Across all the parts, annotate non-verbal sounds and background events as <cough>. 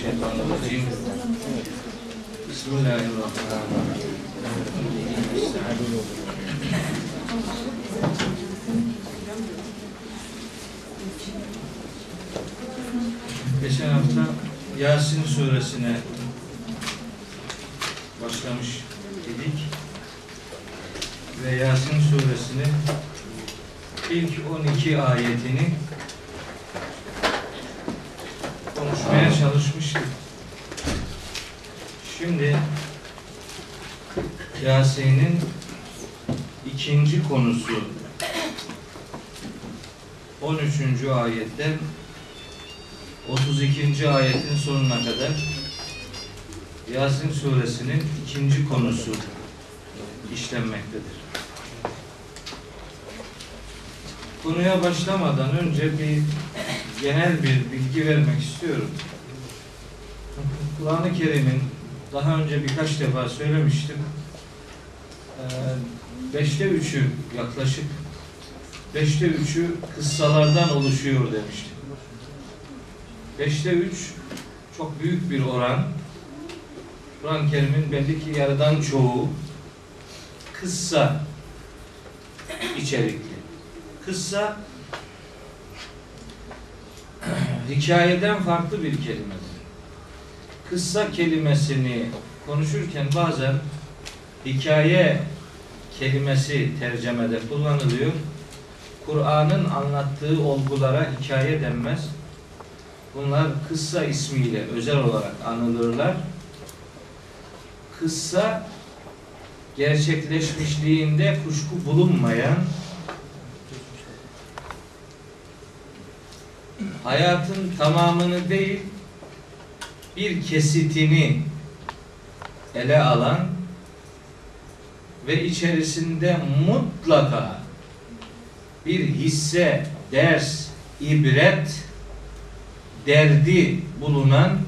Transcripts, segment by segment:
Bismillahirrahmanirrahim. Geçen hafta Yasin suresine başlamış idik ve Yasin suresinin ilk 12 ayetini konuşmaya çalışmıştık. Şimdi Yasin'in ikinci konusu 13. ayetten 32. ayetin sonuna kadar Yasin suresinin ikinci konusu işlenmektedir. Konuya başlamadan önce bir genel bir bilgi vermek istiyorum. Kur'an-ı Kerim'in daha önce birkaç defa söylemiştim. Ee, Beşte üçü yaklaşık beşte üçü kıssalardan oluşuyor demiştim. Beşte üç çok büyük bir oran. Kur'an-ı Kerim'in belli ki yarıdan çoğu kıssa içerikli. Kıssa <clears throat> hikayeden farklı bir kelimedir. Kıssa kelimesini konuşurken bazen hikaye kelimesi tercemede kullanılıyor. Kur'an'ın anlattığı olgulara hikaye denmez. Bunlar kıssa ismiyle özel olarak anılırlar. Kıssa gerçekleşmişliğinde kuşku bulunmayan hayatın tamamını değil bir kesitini ele alan ve içerisinde mutlaka bir hisse, ders, ibret, derdi bulunan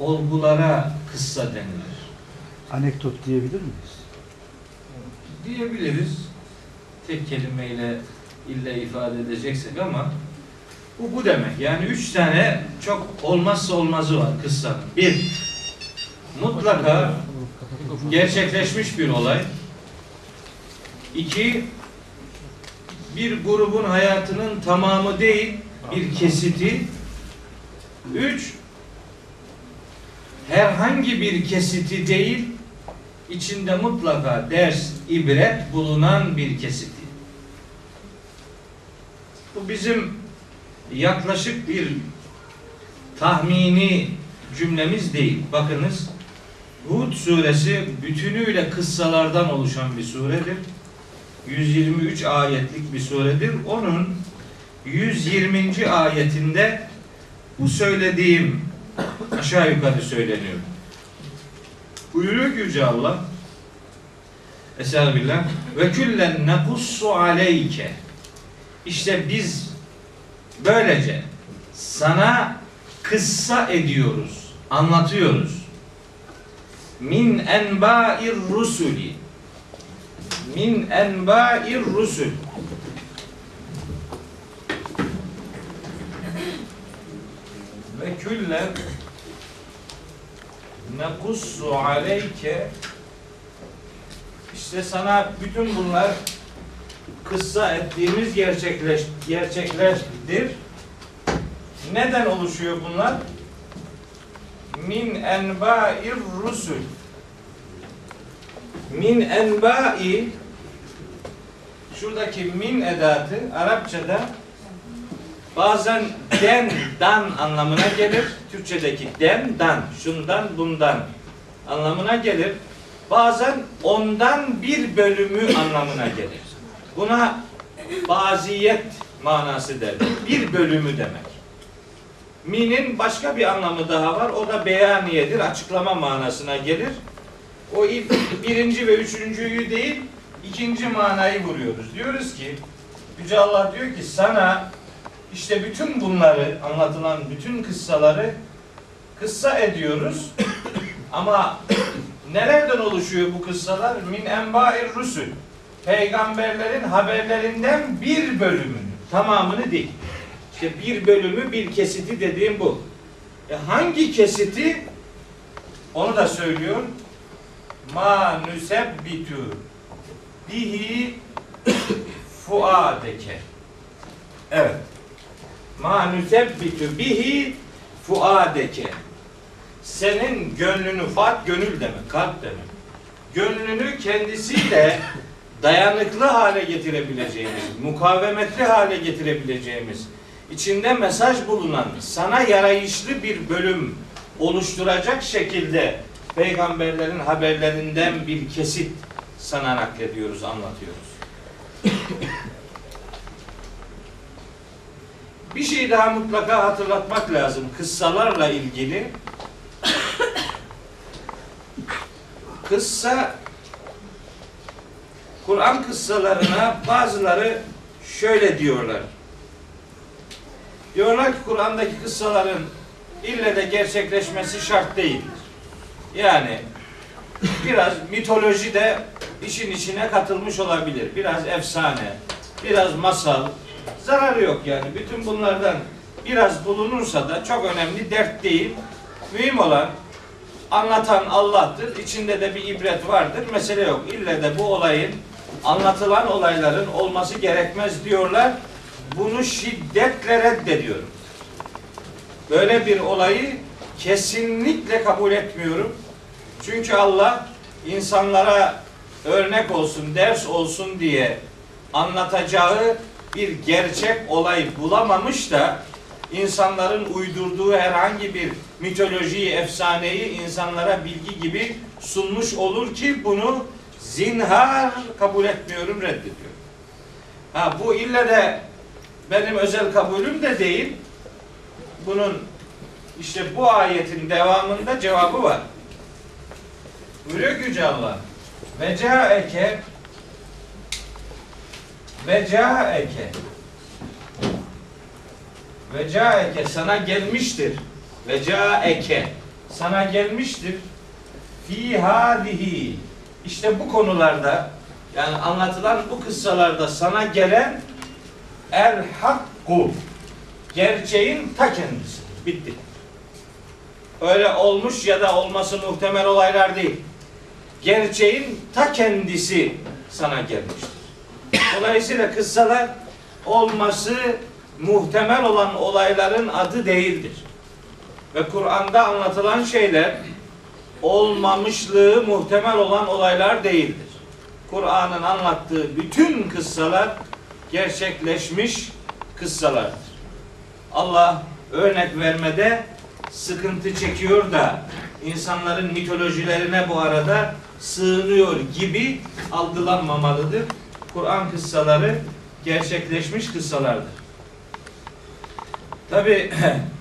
olgulara kıssa denilir. Anekdot diyebilir miyiz? Diyebiliriz. Tek kelimeyle ille ifade edeceksek ama bu bu demek. Yani üç tane çok olmazsa olmazı var kıssanın. Bir, mutlaka gerçekleşmiş bir olay. İki, bir grubun hayatının tamamı değil, bir kesiti. Üç, herhangi bir kesiti değil, içinde mutlaka ders, ibret bulunan bir kesiti. Bu bizim yaklaşık bir tahmini cümlemiz değil. Bakınız Hud suresi bütünüyle kıssalardan oluşan bir suredir. 123 ayetlik bir suredir. Onun 120. ayetinde bu söylediğim aşağı yukarı söyleniyor. Buyuruyor ki Yüce Allah Estağfirullah ve küllen nekussu aleyke işte biz böylece sana kıssa ediyoruz, anlatıyoruz. Min enba'ir rusuli. Min enba'ir rusul. Ve küllen nekussu aleyke. İşte sana bütün bunlar kıssa ettiğimiz gerçekleş, gerçeklerdir. Neden oluşuyor bunlar? Min enba'ir rusul. Min enba'i şuradaki min edatı Arapçada bazen den, dan anlamına gelir. Türkçedeki den, dan, şundan, bundan anlamına gelir. Bazen ondan bir bölümü anlamına gelir. Buna baziyet manası derler. Bir bölümü demek. Minin başka bir anlamı daha var. O da beyaniyedir. Açıklama manasına gelir. O ilk <coughs> birinci ve üçüncüyü değil, ikinci manayı vuruyoruz. Diyoruz ki, Yüce Allah diyor ki sana işte bütün bunları anlatılan bütün kıssaları kıssa ediyoruz. <coughs> Ama <coughs> nelerden oluşuyor bu kıssalar? Min enba'ir rusul. Peygamberlerin haberlerinden bir bölümünü, tamamını değil. İşte bir bölümü, bir kesiti dediğim bu. E hangi kesiti? Onu da söylüyor. Ma nusebbitu bihi fuadeke. Evet. Ma nusebbitu bihi fuadeke. Senin gönlünü, fuat gönül demek, kalp demek. Gönlünü kendisiyle dayanıklı hale getirebileceğimiz, mukavemetli hale getirebileceğimiz, içinde mesaj bulunan, sana yarayışlı bir bölüm oluşturacak şekilde peygamberlerin haberlerinden bir kesit sana naklediyoruz, anlatıyoruz. Bir şey daha mutlaka hatırlatmak lazım kıssalarla ilgili. Kıssa Kur'an kıssalarına bazıları şöyle diyorlar. Diyorlar ki Kur'an'daki kıssaların ille de gerçekleşmesi şart değildir. Yani biraz mitoloji de işin içine katılmış olabilir. Biraz efsane, biraz masal. Zararı yok yani. Bütün bunlardan biraz bulunursa da çok önemli dert değil. Mühim olan anlatan Allah'tır. İçinde de bir ibret vardır. Mesele yok. İlle de bu olayın anlatılan olayların olması gerekmez diyorlar. Bunu şiddetle reddediyorum. Böyle bir olayı kesinlikle kabul etmiyorum. Çünkü Allah insanlara örnek olsun, ders olsun diye anlatacağı bir gerçek olay bulamamış da insanların uydurduğu herhangi bir mitolojiyi, efsaneyi insanlara bilgi gibi sunmuş olur ki bunu zinhar kabul etmiyorum, reddediyorum. Ha bu ille de benim özel kabulüm de değil. Bunun işte bu ayetin devamında cevabı var. Buyuruyor ki Yüce Allah. Ve caeke ve caeke ve caeke sana gelmiştir. Ve caeke sana gelmiştir. Fi hadihi işte bu konularda yani anlatılan bu kıssalarda sana gelen el hakku gerçeğin ta kendisi. Bitti. Öyle olmuş ya da olması muhtemel olaylar değil. Gerçeğin ta kendisi sana gelmiştir. Dolayısıyla kıssalar olması muhtemel olan olayların adı değildir. Ve Kur'an'da anlatılan şeyler olmamışlığı muhtemel olan olaylar değildir. Kur'an'ın anlattığı bütün kıssalar gerçekleşmiş kıssalardır. Allah örnek vermede sıkıntı çekiyor da insanların mitolojilerine bu arada sığınıyor gibi algılanmamalıdır. Kur'an kıssaları gerçekleşmiş kıssalardır. Tabi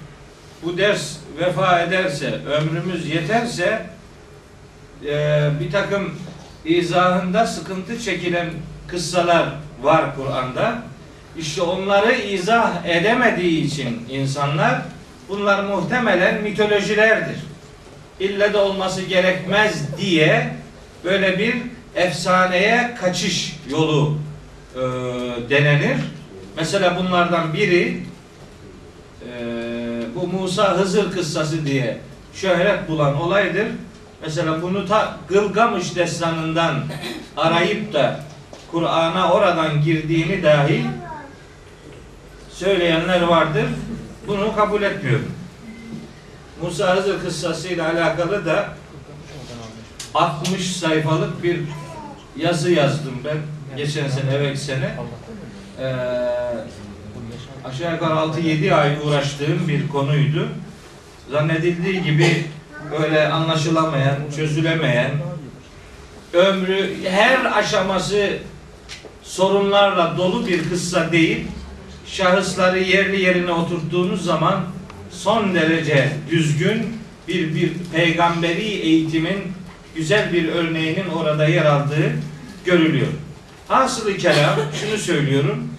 <clears throat> bu ders vefa ederse, ömrümüz yeterse e, bir takım izahında sıkıntı çekilen kıssalar var Kur'an'da. İşte onları izah edemediği için insanlar bunlar muhtemelen mitolojilerdir. İlle de olması gerekmez diye böyle bir efsaneye kaçış yolu e, denenir. Mesela bunlardan biri e, bu Musa Hızır kıssası diye şöhret bulan olaydır. Mesela bunu ta Gılgamış destanından arayıp da Kur'an'a oradan girdiğini dahi söyleyenler vardır. Bunu kabul etmiyorum. Musa Hızır kıssasıyla alakalı da 60 sayfalık bir yazı yazdım ben geçen sene, evvelki sene. Ee, aşağı yukarı 6-7 ay uğraştığım bir konuydu. Zannedildiği gibi öyle anlaşılamayan, çözülemeyen, ömrü her aşaması sorunlarla dolu bir kıssa değil, şahısları yerli yerine oturttuğunuz zaman son derece düzgün bir bir peygamberi eğitimin güzel bir örneğinin orada yer aldığı görülüyor. Hasılı kelam şunu söylüyorum.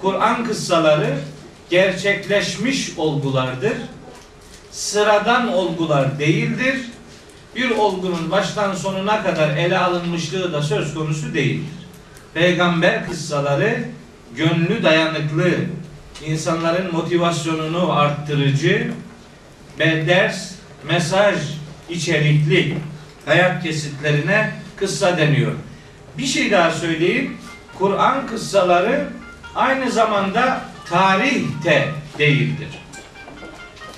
Kur'an kıssaları gerçekleşmiş olgulardır. Sıradan olgular değildir. Bir olgunun baştan sonuna kadar ele alınmışlığı da söz konusu değildir. Peygamber kıssaları gönlü dayanıklı, insanların motivasyonunu arttırıcı, ders, mesaj içerikli hayat kesitlerine kıssa deniyor. Bir şey daha söyleyeyim. Kur'an kıssaları aynı zamanda tarih de değildir.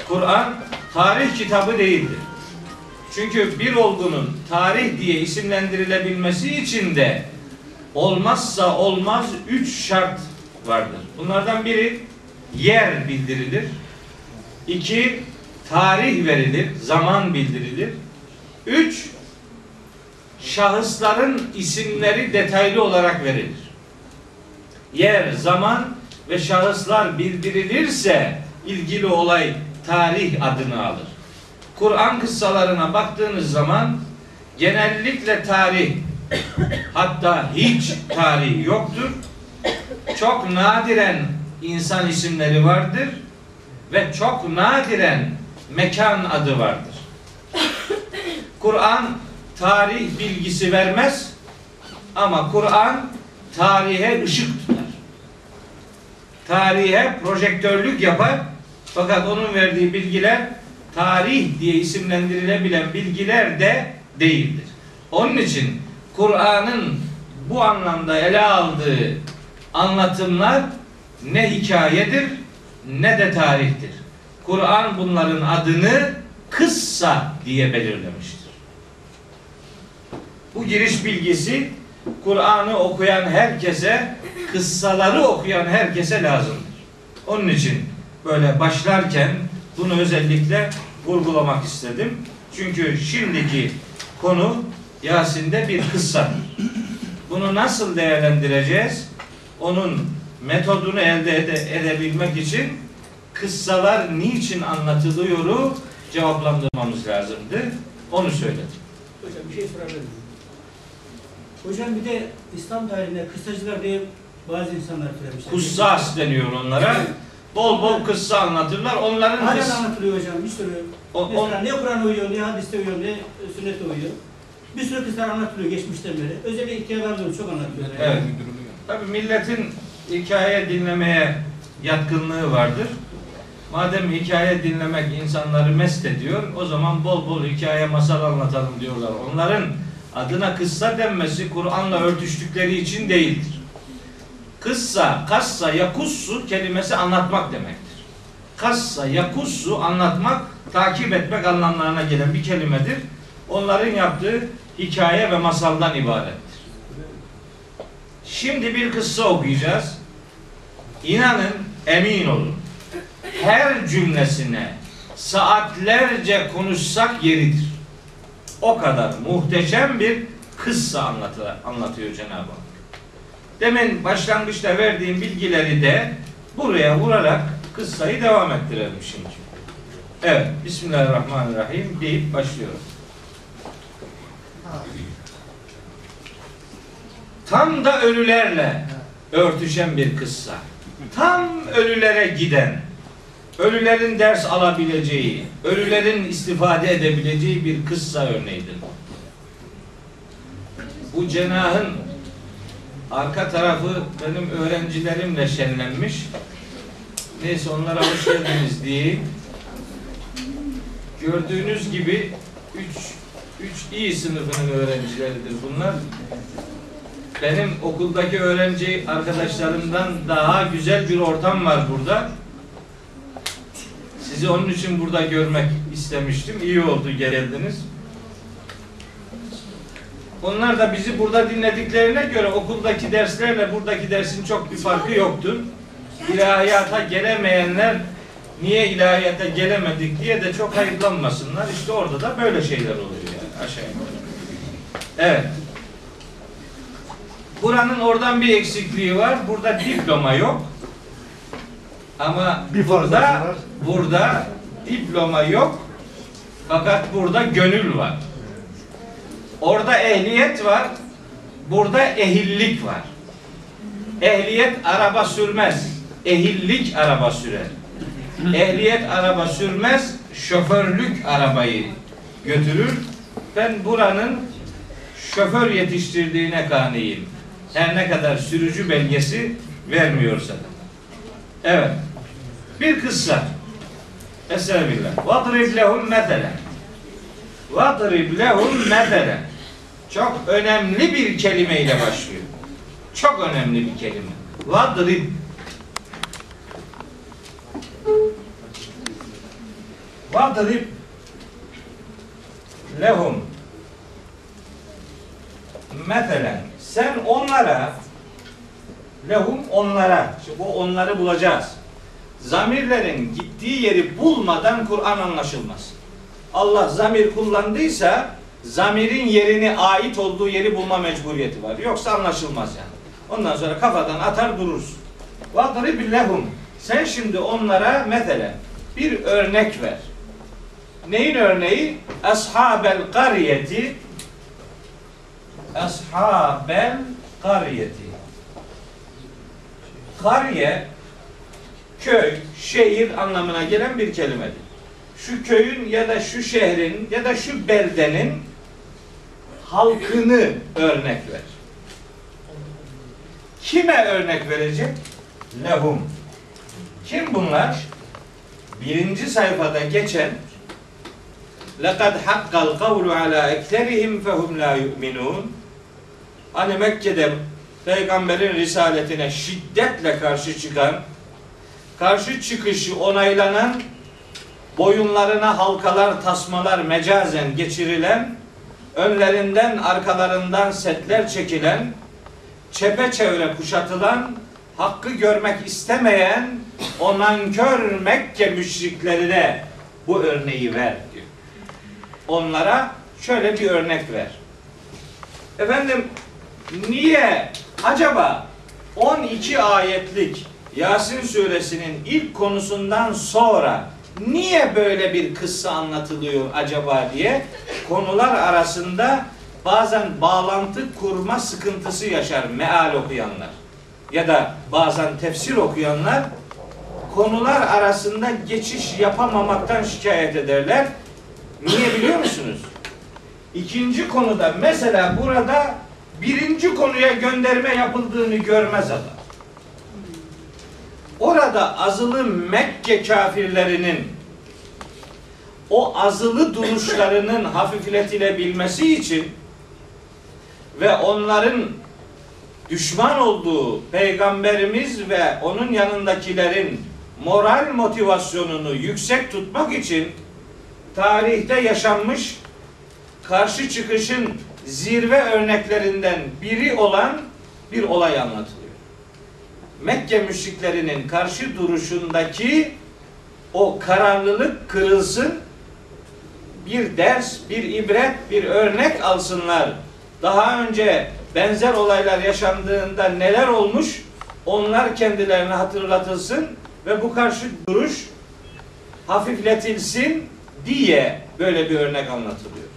Kur'an tarih kitabı değildir. Çünkü bir olgunun tarih diye isimlendirilebilmesi için de olmazsa olmaz üç şart vardır. Bunlardan biri yer bildirilir. İki, tarih verilir, zaman bildirilir. Üç, şahısların isimleri detaylı olarak verilir. Yer, zaman ve şahıslar bildirilirse ilgili olay tarih adını alır. Kur'an kıssalarına baktığınız zaman genellikle tarih hatta hiç tarih yoktur. Çok nadiren insan isimleri vardır ve çok nadiren mekan adı vardır. Kur'an tarih bilgisi vermez ama Kur'an tarihe ışık tutar. Tarihe projektörlük yapar fakat onun verdiği bilgiler tarih diye isimlendirilebilen bilgiler de değildir. Onun için Kur'an'ın bu anlamda ele aldığı anlatımlar ne hikayedir ne de tarihtir. Kur'an bunların adını kıssa diye belirlemiştir. Bu giriş bilgisi Kur'an'ı okuyan herkese, kıssaları okuyan herkese lazımdır. Onun için böyle başlarken bunu özellikle vurgulamak istedim. Çünkü şimdiki konu Yasin'de bir kıssadır. Bunu nasıl değerlendireceğiz? Onun metodunu elde ede- edebilmek için kıssalar niçin anlatılıyoru cevaplandırmamız lazımdı. Onu söyledim. Hocam bir şey sorabilir miyim? Hocam bir de İslam tarihinde kıssacılar diye bazı insanlar türemişler. Kussas deniyor onlara. Bol bol kıssa anlatırlar. Onların Halen kıs- anlatılıyor hocam bir sürü. o- o- Mesela ne Kur'an uyuyor, ne hadiste uyuyor, ne sünnete uyuyor. Bir sürü kıssalar anlatılıyor geçmişten beri. Özellikle ihtiyarlar da çok anlatıyorlar. Evet. Tabii milletin hikaye dinlemeye yatkınlığı vardır. Madem hikaye dinlemek insanları mest ediyor, o zaman bol bol hikaye masal anlatalım diyorlar. Onların adına kıssa denmesi Kur'an'la örtüştükleri için değildir. Kıssa, kassa, yakussu kelimesi anlatmak demektir. Kassa, yakussu anlatmak, takip etmek anlamlarına gelen bir kelimedir. Onların yaptığı hikaye ve masaldan ibarettir. Şimdi bir kıssa okuyacağız. İnanın, emin olun. Her cümlesine saatlerce konuşsak yeridir. O kadar muhteşem bir kıssa anlatı, anlatıyor Cenab-ı Hak. Demin başlangıçta verdiğim bilgileri de buraya vurarak kıssayı devam ettirelim şimdi. Evet, Bismillahirrahmanirrahim deyip başlıyorum. Tam da ölülerle örtüşen bir kıssa. Tam ölülere giden, ölülerin ders alabileceği, ölülerin istifade edebileceği bir kıssa örneğidir. Bu cenahın arka tarafı benim öğrencilerimle şenlenmiş. Neyse onlara hoş geldiniz <laughs> diyeyim. Gördüğünüz gibi üç, üç iyi sınıfının öğrencileridir bunlar benim okuldaki öğrenci arkadaşlarımdan daha güzel bir ortam var burada. Sizi onun için burada görmek istemiştim. İyi oldu geldiniz. Onlar da bizi burada dinlediklerine göre okuldaki derslerle buradaki dersin çok bir farkı yoktur. İlahiyata gelemeyenler niye ilahiyata gelemedik diye de çok hayıflanmasınlar. İşte orada da böyle şeyler oluyor yani aşağı yukarı. Evet. Buranın oradan bir eksikliği var. Burada diploma yok. Ama Bir burada, var. burada diploma yok. Fakat burada gönül var. Orada ehliyet var. Burada ehillik var. Ehliyet araba sürmez. Ehillik araba sürer. Ehliyet araba sürmez. Şoförlük arabayı götürür. Ben buranın şoför yetiştirdiğine kaniyim. Her ne kadar sürücü belgesi vermiyorsa da. Evet. Bir kıssa. Estağfirullah. Vadrib lehum meselen. Vadrib lehum meselen. Çok önemli bir kelimeyle başlıyor. Çok önemli bir kelime. Vadrib. Vadrib lehum Mesela sen onlara lehum onlara şimdi bu onları bulacağız. Zamirlerin gittiği yeri bulmadan Kur'an anlaşılmaz. Allah zamir kullandıysa zamirin yerini ait olduğu yeri bulma mecburiyeti var. Yoksa anlaşılmaz yani. Ondan sonra kafadan atar durursun. Vadrib lehum. Sen şimdi onlara mesela bir örnek ver. Neyin örneği? Ashabel kariyeti Ashabel kariyeti Kariye köy, şehir anlamına gelen bir kelimedir. Şu köyün ya da şu şehrin ya da şu beldenin halkını örnek ver. Kime örnek verecek? Lehum. Kim bunlar? Birinci sayfada geçen لَقَدْ حَقَّ الْقَوْلُ عَلَى اَكْتَرِهِمْ فَهُمْ لَا يُؤْمِنُونَ Hani Mekke'de peygamberin risaletine şiddetle karşı çıkan, karşı çıkışı onaylanan, boyunlarına halkalar, tasmalar mecazen geçirilen, önlerinden arkalarından setler çekilen, çepeçevre kuşatılan, hakkı görmek istemeyen o nankör Mekke müşriklerine bu örneği ver diyor. Onlara şöyle bir örnek ver. Efendim niye acaba 12 ayetlik Yasin suresinin ilk konusundan sonra niye böyle bir kıssa anlatılıyor acaba diye konular arasında bazen bağlantı kurma sıkıntısı yaşar meal okuyanlar ya da bazen tefsir okuyanlar konular arasında geçiş yapamamaktan şikayet ederler. Niye biliyor musunuz? İkinci konuda mesela burada birinci konuya gönderme yapıldığını görmez adam. Orada azılı Mekke kafirlerinin o azılı duruşlarının <laughs> hafifletilebilmesi için ve onların düşman olduğu peygamberimiz ve onun yanındakilerin moral motivasyonunu yüksek tutmak için tarihte yaşanmış karşı çıkışın zirve örneklerinden biri olan bir olay anlatılıyor. Mekke müşriklerinin karşı duruşundaki o kararlılık kırılsın, bir ders, bir ibret, bir örnek alsınlar. Daha önce benzer olaylar yaşandığında neler olmuş, onlar kendilerine hatırlatılsın ve bu karşı duruş hafifletilsin diye böyle bir örnek anlatılıyor.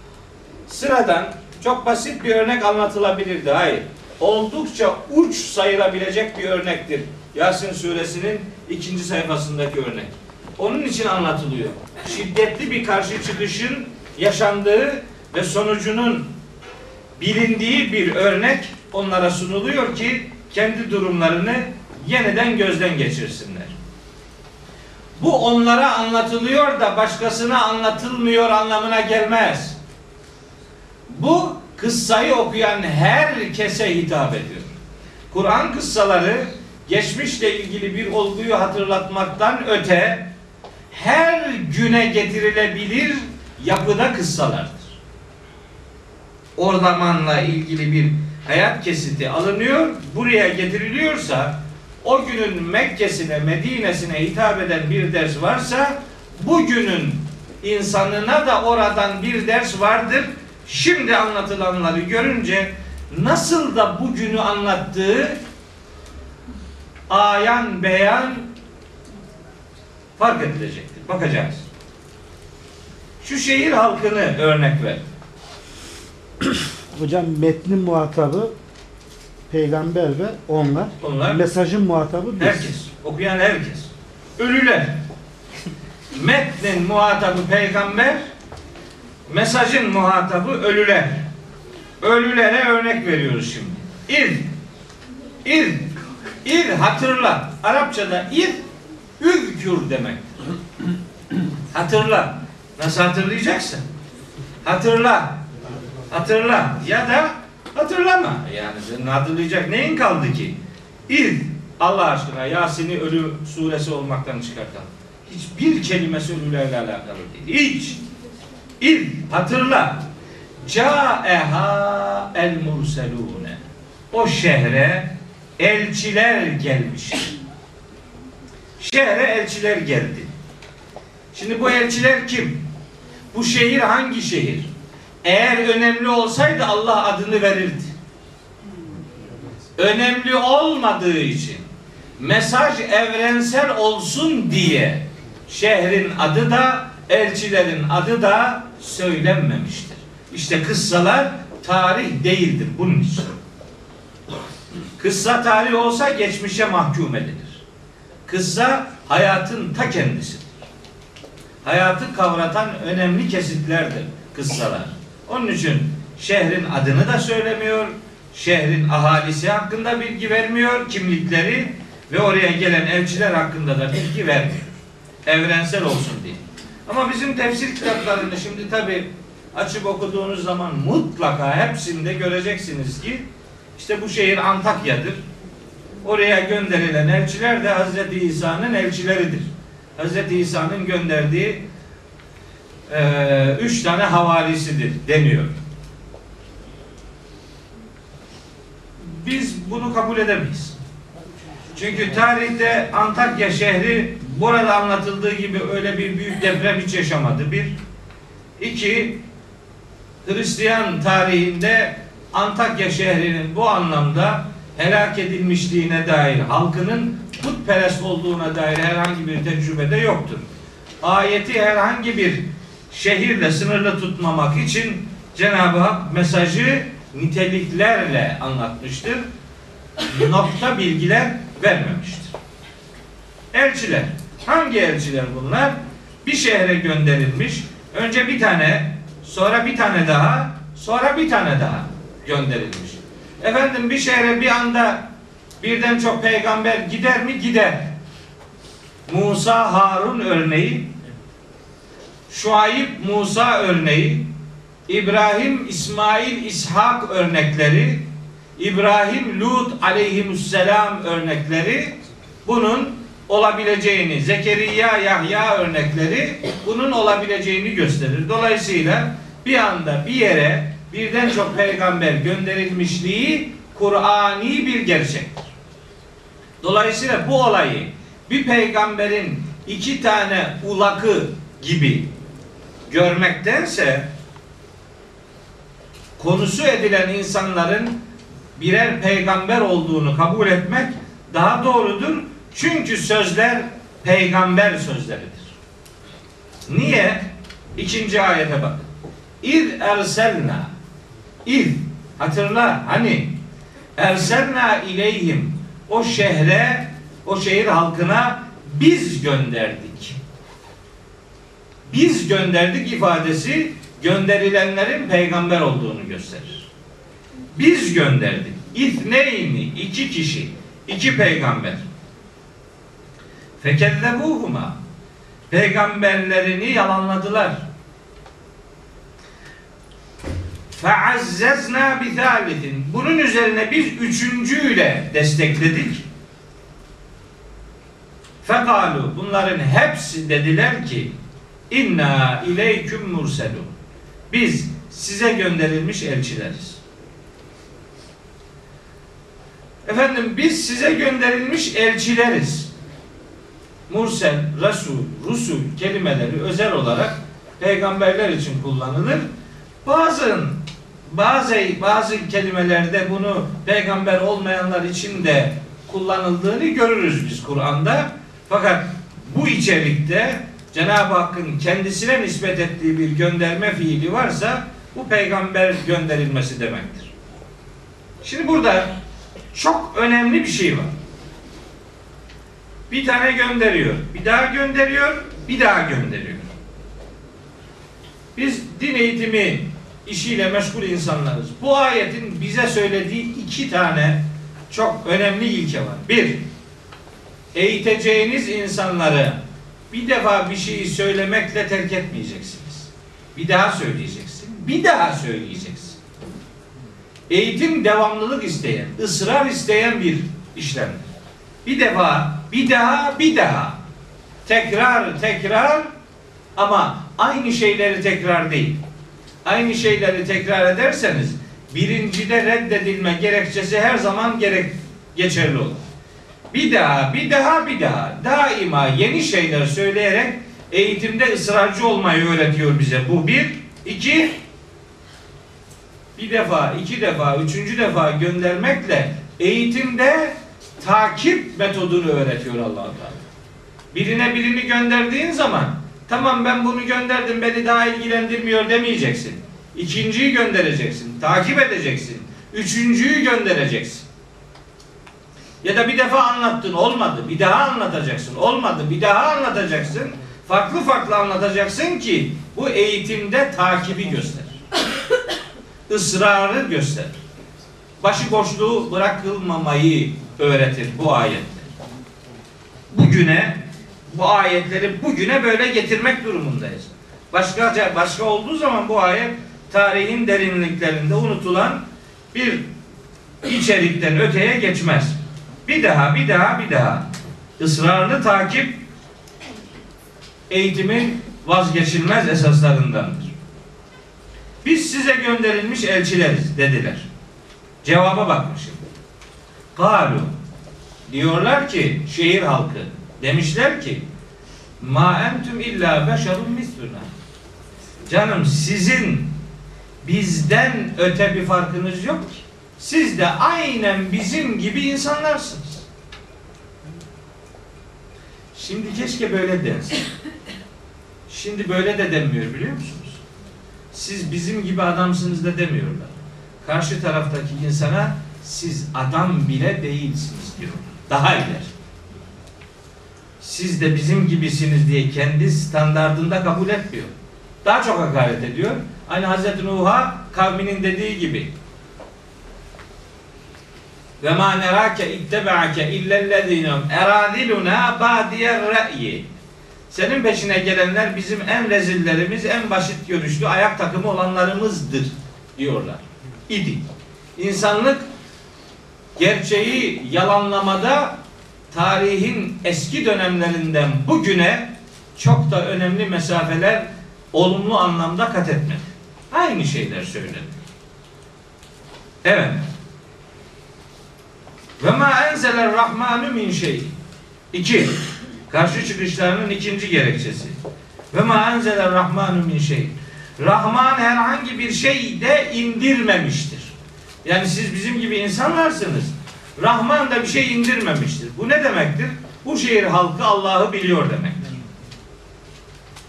Sıradan çok basit bir örnek anlatılabilirdi. Hayır. Oldukça uç sayılabilecek bir örnektir. Yasin suresinin ikinci sayfasındaki örnek. Onun için anlatılıyor. Şiddetli bir karşı çıkışın yaşandığı ve sonucunun bilindiği bir örnek onlara sunuluyor ki kendi durumlarını yeniden gözden geçirsinler. Bu onlara anlatılıyor da başkasına anlatılmıyor anlamına gelmez. Bu kıssayı okuyan herkese hitap ediyor. Kur'an kıssaları geçmişle ilgili bir olguyu hatırlatmaktan öte her güne getirilebilir yapıda kıssalardır. O zamanla ilgili bir hayat kesiti alınıyor, buraya getiriliyorsa o günün Mekke'sine, Medine'sine hitap eden bir ders varsa bugünün insanına da oradan bir ders vardır. Şimdi anlatılanları görünce nasıl da bugünü anlattığı ayan beyan fark edilecektir. Bakacağız. Şu şehir halkını örnek ver. Hocam metnin muhatabı peygamber ve onlar. Onlar Mesajın muhatabı biz. herkes, okuyan herkes. Ölüler. Metnin muhatabı peygamber, mesajın muhatabı ölüler. Ölülere örnek veriyoruz şimdi. İr, ir, ir hatırla. Arapçada ir, üzkür demektir. Hatırla. Nasıl hatırlayacaksın? Hatırla. Hatırla. Ya da hatırlama. Yani senin hatırlayacak neyin kaldı ki? İz Allah aşkına Yasin'i ölü suresi olmaktan çıkartalım. Hiçbir kelimesi ölülerle alakalı değil. Hiç. İz hatırla. Câeha el murselûne. O şehre elçiler gelmiş. Şehre elçiler geldi. Şimdi bu elçiler kim? Bu şehir hangi şehir? Eğer önemli olsaydı Allah adını verirdi. Önemli olmadığı için mesaj evrensel olsun diye şehrin adı da elçilerin adı da söylenmemiştir. İşte kıssalar tarih değildir bunun için. Kıssa tarih olsa geçmişe mahkum edilir. Kıssa hayatın ta kendisidir. Hayatı kavratan önemli kesitlerdir kıssalar. Onun için şehrin adını da söylemiyor, şehrin ahalisi hakkında bilgi vermiyor, kimlikleri ve oraya gelen elçiler hakkında da bilgi vermiyor. Evrensel olsun diye. Ama bizim tefsir kitaplarını şimdi tabi açıp okuduğunuz zaman mutlaka hepsinde göreceksiniz ki işte bu şehir Antakya'dır. Oraya gönderilen elçiler de Hazreti İsa'nın elçileridir. Hazreti İsa'nın gönderdiği eee, üç tane havarisidir deniyor. Biz bunu kabul edemeyiz. Çünkü tarihte Antakya şehri burada anlatıldığı gibi öyle bir büyük deprem hiç yaşamadı. Bir. İki, Hristiyan tarihinde Antakya şehrinin bu anlamda helak edilmişliğine dair halkının putperest olduğuna dair herhangi bir tecrübe de yoktur. Ayeti herhangi bir şehirle sınırlı tutmamak için Cenab-ı Hak mesajı niteliklerle anlatmıştır. Nokta bilgiler vermemiştir. Elçiler. Hangi elçiler bunlar? Bir şehre gönderilmiş. Önce bir tane, sonra bir tane daha, sonra bir tane daha gönderilmiş. Efendim bir şehre bir anda birden çok peygamber gider mi? Gider. Musa Harun örneği, Şuayb Musa örneği, İbrahim İsmail İshak örnekleri, İbrahim Lut aleyhisselam örnekleri bunun olabileceğini, Zekeriya Yahya örnekleri bunun olabileceğini gösterir. Dolayısıyla bir anda bir yere birden çok peygamber gönderilmişliği Kur'ani bir gerçektir. Dolayısıyla bu olayı bir peygamberin iki tane ulakı gibi görmektense konusu edilen insanların birer peygamber olduğunu kabul etmek daha doğrudur. Çünkü sözler peygamber sözleridir. Niye? İkinci ayete bakın. İz erselna İz hatırla hani erselna ileyhim o şehre o şehir halkına biz gönderdik. Biz gönderdik ifadesi gönderilenlerin peygamber olduğunu gösterir. Biz gönderdik. İthneyni iki kişi, iki peygamber. Fekezzebuhuma peygamberlerini yalanladılar. Feazzezna bi thalitin. Bunun üzerine biz üçüncüyle destekledik. Fekalu bunların hepsi dediler ki inna ileyküm murselun. Biz size gönderilmiş elçileriz. Efendim biz size gönderilmiş elçileriz. Mursel, Resul, Rusul kelimeleri özel olarak peygamberler için kullanılır. Bazı bazı bazı kelimelerde bunu peygamber olmayanlar için de kullanıldığını görürüz biz Kur'an'da. Fakat bu içerikte Cenab-ı Hakk'ın kendisine nispet ettiği bir gönderme fiili varsa bu peygamber gönderilmesi demektir. Şimdi burada çok önemli bir şey var. Bir tane gönderiyor, bir daha gönderiyor, bir daha gönderiyor. Biz din eğitimi işiyle meşgul insanlarız. Bu ayetin bize söylediği iki tane çok önemli ilke var. Bir, eğiteceğiniz insanları bir defa bir şeyi söylemekle terk etmeyeceksiniz. Bir daha söyleyeceksin. Bir daha söyleyeceksin. Eğitim devamlılık isteyen, ısrar isteyen bir işlemdir. Bir defa, bir daha, bir daha. Tekrar, tekrar ama aynı şeyleri tekrar değil. Aynı şeyleri tekrar ederseniz birincide reddedilme gerekçesi her zaman gerek geçerli olur. Bir daha, bir daha, bir daha daima yeni şeyler söyleyerek eğitimde ısrarcı olmayı öğretiyor bize. Bu bir. iki bir defa, iki defa, üçüncü defa göndermekle eğitimde takip metodunu öğretiyor allah Teala. Birine birini gönderdiğin zaman tamam ben bunu gönderdim beni daha ilgilendirmiyor demeyeceksin. İkinciyi göndereceksin, takip edeceksin. Üçüncüyü göndereceksin. Ya da bir defa anlattın olmadı. Bir daha anlatacaksın. Olmadı. Bir daha anlatacaksın. Farklı farklı anlatacaksın ki bu eğitimde takibi gösterir. <coughs> Israrı gösterir. Başıboşluğu bırakılmamayı öğretir bu ayetler. Bugüne bu ayetleri bugüne böyle getirmek durumundayız. Başka başka olduğu zaman bu ayet tarihin derinliklerinde unutulan bir içerikten öteye geçmez. Bir daha, bir daha, bir daha. Israrlı takip eğitimin vazgeçilmez esaslarındandır. Biz size gönderilmiş elçileriz dediler. Cevaba bakın şimdi. Kalu diyorlar ki şehir halkı demişler ki ma entüm illa beşerun misluna canım sizin bizden öte bir farkınız yok ki. Siz de aynen bizim gibi insanlarsınız. Şimdi keşke böyle densin. Şimdi böyle de denmiyor biliyor musunuz? Siz bizim gibi adamsınız da demiyorlar. Karşı taraftaki insana siz adam bile değilsiniz diyor. Daha iler. Siz de bizim gibisiniz diye kendi standardında kabul etmiyor. Daha çok hakaret ediyor. Aynı Hazreti Nuh'a kavminin dediği gibi ve ma nerake ittebaake illellezînum eradiluna badiyer re'yi senin peşine gelenler bizim en rezillerimiz, en basit görüşlü ayak takımı olanlarımızdır diyorlar. İdi. İnsanlık gerçeği yalanlamada tarihin eski dönemlerinden bugüne çok da önemli mesafeler olumlu anlamda kat etmedi. Aynı şeyler söyledi. Evet. Ve ma enzeler rahmanu min şey. İki. Karşı çıkışlarının ikinci gerekçesi. Ve ma enzeler rahmanu min şey. Rahman herhangi bir şey de indirmemiştir. Yani siz bizim gibi insanlarsınız. Rahman da bir şey indirmemiştir. Bu ne demektir? Bu şehir halkı Allah'ı biliyor demektir.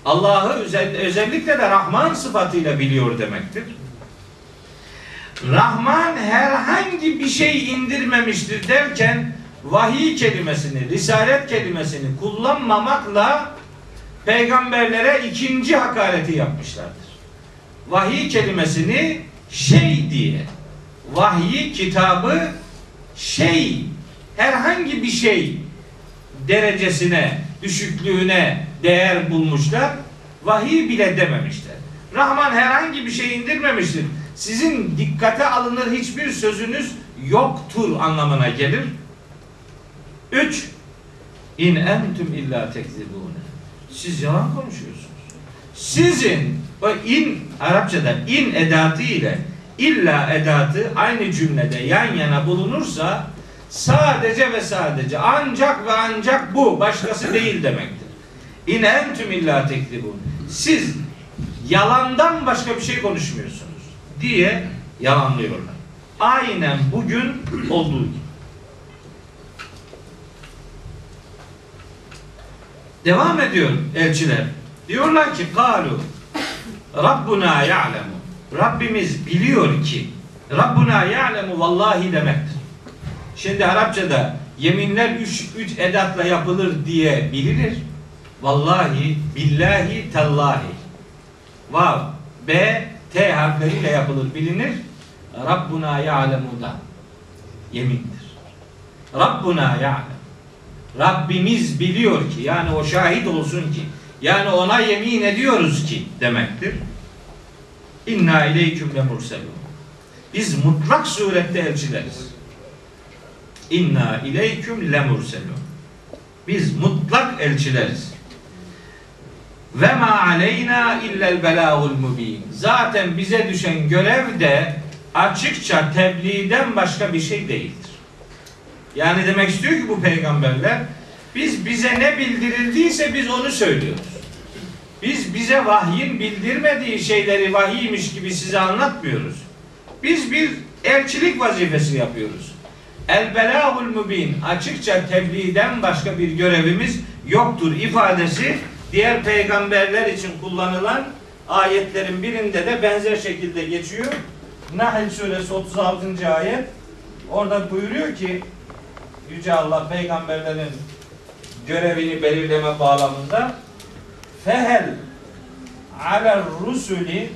Allah'ı özellikle de Rahman sıfatıyla biliyor demektir. Rahman herhangi bir şey indirmemiştir derken vahiy kelimesini, risalet kelimesini kullanmamakla peygamberlere ikinci hakareti yapmışlardır. Vahiy kelimesini şey diye, vahiy kitabı şey, herhangi bir şey derecesine, düşüklüğüne değer bulmuşlar. Vahiy bile dememişler. Rahman herhangi bir şey indirmemiştir. Sizin dikkate alınır hiçbir sözünüz yoktur anlamına gelir. Üç, in entüm illa tekzibune. Siz yalan konuşuyorsunuz. Sizin o in Arapçada in edatı ile illa edatı aynı cümlede yan yana bulunursa sadece ve sadece ancak ve ancak bu başkası değil demektir. İn entüm illa tekzibun. Siz yalandan başka bir şey konuşmuyorsunuz diye yalanlıyorlar. Aynen bugün olduğu gibi. Devam ediyor elçiler. Diyorlar ki kalu Rabbuna ya'lemu. Rabbimiz biliyor ki Rabbuna ya'lemu vallahi demektir. Şimdi Arapçada yeminler üç, üç edatla yapılır diye bilinir. Vallahi, billahi, tallahi. Vav, B, T harfleriyle yapılır bilinir. Rabbuna ya'lemu da yemindir. Rabbuna ya'lem. Rabbimiz biliyor ki yani o şahit olsun ki yani ona yemin ediyoruz ki demektir. İnna ileyküm le murselun. Biz mutlak surette elçileriz. İnna ileyküm le murselun. Biz mutlak elçileriz. Ve ma aleyna illel belâhul mubin. Zaten bize düşen görev de açıkça tebliğden başka bir şey değildir. Yani demek istiyor ki bu peygamberler biz bize ne bildirildiyse biz onu söylüyoruz. Biz bize vahyin bildirmediği şeyleri vahiymiş gibi size anlatmıyoruz. Biz bir elçilik vazifesi yapıyoruz. El belâhul mubin açıkça tebliğden başka bir görevimiz yoktur ifadesi diğer peygamberler için kullanılan ayetlerin birinde de benzer şekilde geçiyor. Nahl suresi 36. ayet orada buyuruyor ki Yüce Allah peygamberlerin görevini belirleme bağlamında fehel ala rusuli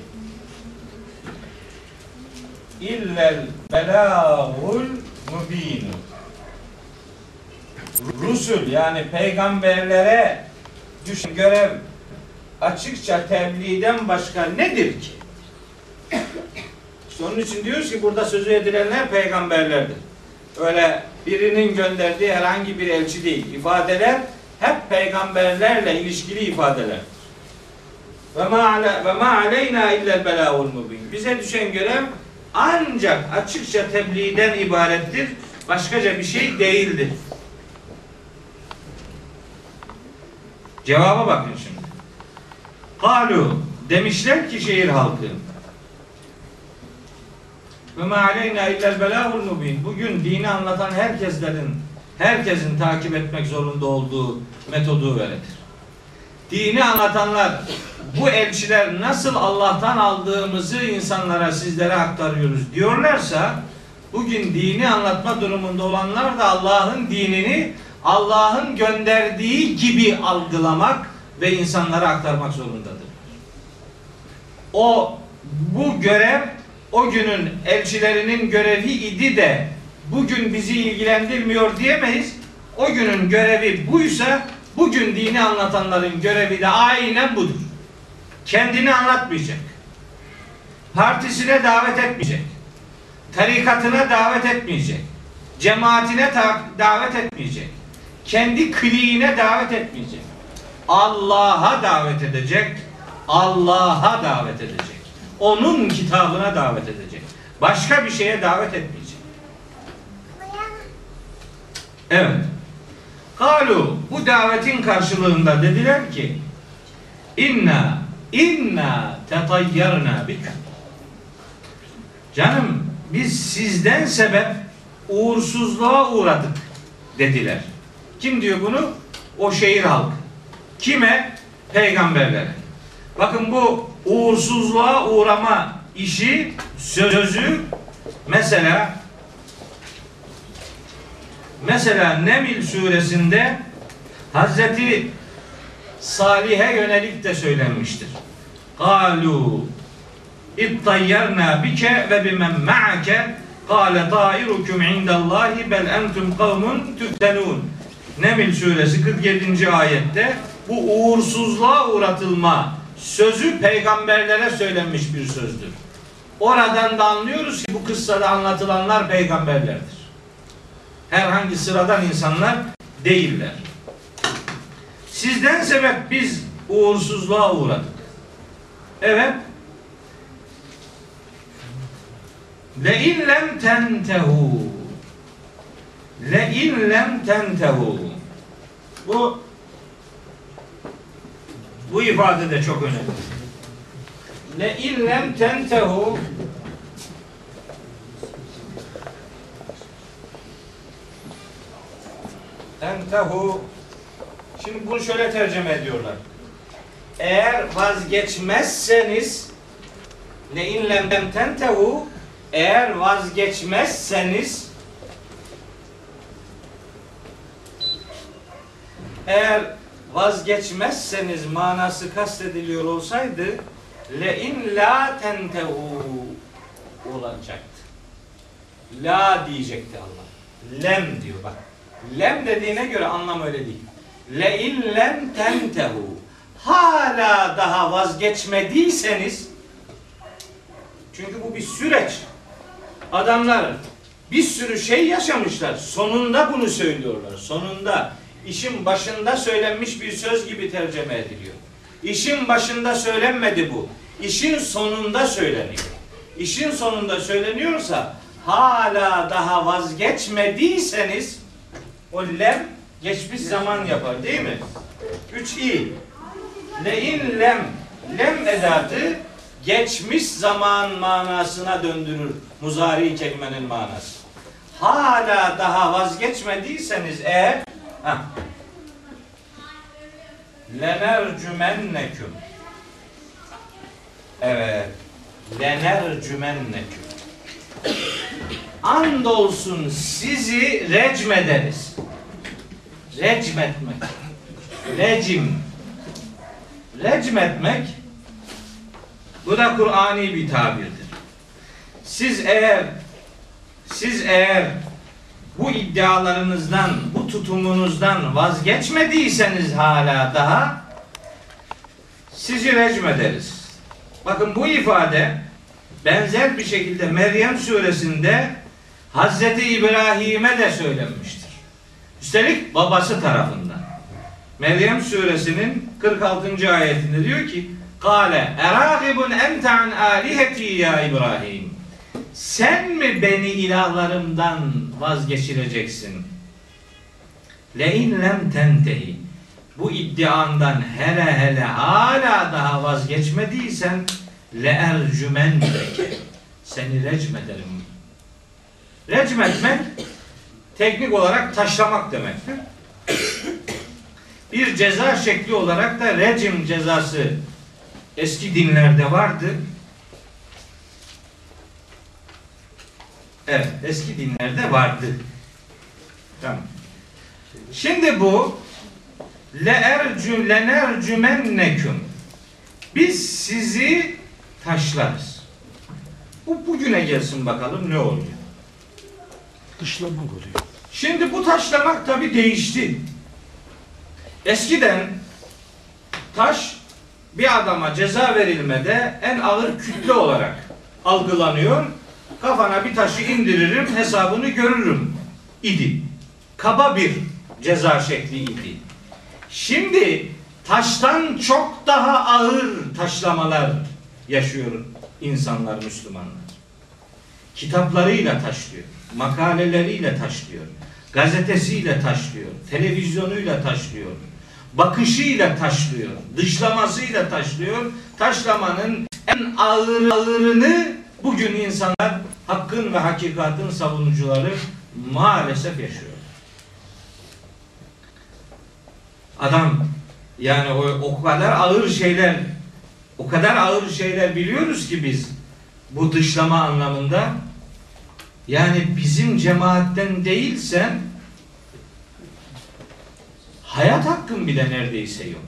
illel belâhul mubin Rusul yani peygamberlere düşen görev açıkça tebliğden başka nedir ki? İşte onun için diyoruz ki burada sözü edilenler peygamberlerdir. Öyle birinin gönderdiği herhangi bir elçi değil. İfadeler hep peygamberlerle ilişkili ifadeler. Ve ma ale ve ma aleyna illel belâul mubin. Bize düşen görev ancak açıkça tebliğden ibarettir. Başkaca bir şey değildir. Cevaba bakın şimdi. Kalu demişler ki şehir halkı ve ma aleyna illel belâhul mubin. Bugün dini anlatan herkeslerin herkesin takip etmek zorunda olduğu metodu veredir. Dini anlatanlar bu elçiler nasıl Allah'tan aldığımızı insanlara sizlere aktarıyoruz diyorlarsa bugün dini anlatma durumunda olanlar da Allah'ın dinini Allah'ın gönderdiği gibi algılamak ve insanlara aktarmak zorundadır. O bu görev o günün elçilerinin görevi idi de bugün bizi ilgilendirmiyor diyemeyiz. O günün görevi buysa bugün dini anlatanların görevi de aynen budur. Kendini anlatmayacak. Partisine davet etmeyecek. Tarikatına davet etmeyecek. Cemaatine davet etmeyecek. Kendi kliğine davet etmeyecek. Allah'a davet edecek. Allah'a davet edecek. Onun kitabına davet edecek. Başka bir şeye davet etmeyecek. Evet. Kalu bu davetin karşılığında dediler ki inna inna tetayyarna bika Canım biz sizden sebep uğursuzluğa uğradık dediler. Kim diyor bunu? O şehir halkı. Kime? Peygamberlere. Bakın bu uğursuzluğa uğrama işi, sözü mesela mesela Nemil suresinde Hazreti Salih'e yönelik de söylenmiştir. Kalu ittayyarna bike ve bimen ma'ake kâle tâirukum indallahi bel entum kavmun tüftenun. Nemil suresi 47. ayette bu uğursuzluğa uğratılma sözü peygamberlere söylenmiş bir sözdür. Oradan da anlıyoruz ki bu kıssada anlatılanlar peygamberlerdir. Herhangi sıradan insanlar değiller. Sizden sebep biz uğursuzluğa uğradık. Evet. Le in lem tentehu. Le in lem tentehu. Bu bu ifade de çok önemli. Le in lem tentehu tentehu Şimdi bunu şöyle tercüme ediyorlar. Eğer vazgeçmezseniz le in lem tentehu eğer vazgeçmezseniz eğer vazgeçmezseniz manası kastediliyor olsaydı le in la tentehu olacaktı. La diyecekti Allah. Lem diyor bak. Lem dediğine göre anlam öyle değil. Le illem tentehu. Hala daha vazgeçmediyseniz çünkü bu bir süreç. Adamlar bir sürü şey yaşamışlar. Sonunda bunu söylüyorlar. Sonunda işin başında söylenmiş bir söz gibi tercüme ediliyor. İşin başında söylenmedi bu. İşin sonunda söyleniyor. İşin sonunda söyleniyorsa hala daha vazgeçmediyseniz o lem geçmiş zaman yapar değil mi? Üç i. Le'in lem. Lem edatı geçmiş zaman manasına döndürür muzari kelimenin manası. Hala daha vazgeçmediyseniz eğer ha, lenercümenneküm Evet. Lenercümenneküm Andolsun sizi recmederiz. Recmetmek. Recim. Recmetmek bu da Kur'ani bir tabirdir. Siz eğer siz eğer bu iddialarınızdan, bu tutumunuzdan vazgeçmediyseniz hala daha sizi recm ederiz. Bakın bu ifade benzer bir şekilde Meryem suresinde Hazreti İbrahim'e de söylenmiştir. Üstelik babası tarafından. Meryem suresinin 46. ayetinde diyor ki Kale eragibun ente an aliheti ya İbrahim Sen mi beni ilahlarımdan vazgeçireceksin? Lein lem tentehi Bu iddiandan hele hele hala daha vazgeçmediysen le ercümendeke seni recm ederim. Recm etmek teknik olarak taşlamak demektir. Bir ceza şekli olarak da rejim cezası eski dinlerde vardı. Evet, eski dinlerde vardı. Tamam. Şimdi bu le ercü lenercümenneküm biz sizi taşlarız. Bu bugüne gelsin bakalım ne oluyor. Dışlamak oluyor. Şimdi bu taşlamak tabi değişti. Eskiden taş bir adama ceza verilmede en ağır kütle olarak algılanıyor. Kafana bir taşı indiririm, hesabını görürüm idi. Kaba bir ceza şekli idi. Şimdi taştan çok daha ağır taşlamalar yaşıyor insanlar, Müslümanlar. Kitaplarıyla taşlıyor, makaleleriyle taşlıyor, gazetesiyle taşlıyor, televizyonuyla taşlıyor, bakışıyla taşlıyor, dışlamasıyla taşlıyor. Taşlamanın en ağır ağırını bugün insanlar hakkın ve hakikatin savunucuları maalesef yaşıyor. Adam yani o, o kadar ağır şeyler o kadar ağır şeyler biliyoruz ki biz bu dışlama anlamında yani bizim cemaatten değilsen hayat hakkın bile neredeyse yok.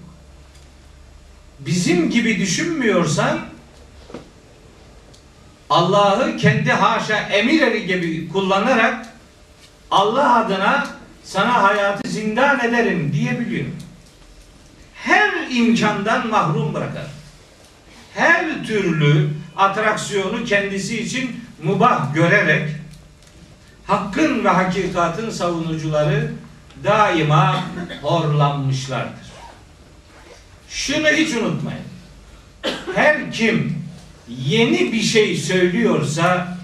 Bizim gibi düşünmüyorsan Allah'ı kendi haşa emir eri gibi kullanarak Allah adına sana hayatı zindan ederim diyebiliyor. Her imkandan mahrum bırakar. Her türlü atraksiyonu kendisi için mubah görerek hakkın ve hakikatin savunucuları daima horlanmışlardır. Şunu hiç unutmayın. Her kim yeni bir şey söylüyorsa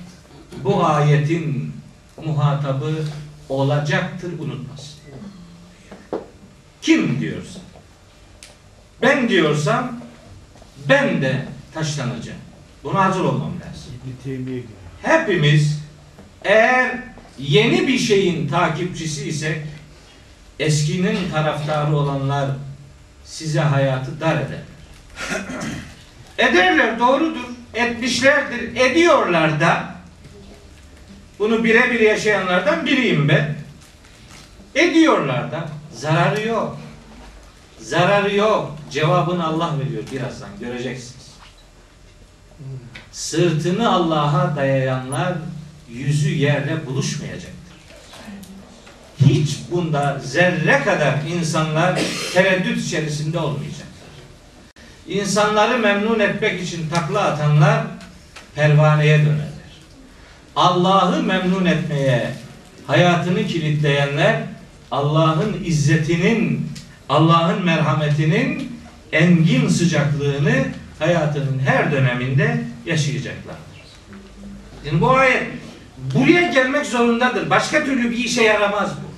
bu ayetin muhatabı olacaktır unutmasın. Kim diyorsa ben diyorsam ben de taşlanacağım. Buna hazır olmam lazım. Hepimiz eğer yeni bir şeyin takipçisi isek eskinin taraftarı olanlar size hayatı dar eder. Ederler doğrudur. Etmişlerdir. Ediyorlar da bunu birebir yaşayanlardan biriyim ben. Ediyorlar da zararı yok. Zararı yok. Cevabını Allah veriyor birazdan göreceksiniz. Sırtını Allah'a dayayanlar yüzü yerle buluşmayacaktır. hiç bunda zerre kadar insanlar tereddüt içerisinde olmayacaklar. İnsanları memnun etmek için takla atanlar pervaneye dönerler. Allah'ı memnun etmeye hayatını kilitleyenler Allah'ın izzetinin, Allah'ın merhametinin engin sıcaklığını hayatının her döneminde yaşayacaklardır. Şimdi bu ayet buraya gelmek zorundadır. Başka türlü bir işe yaramaz bu.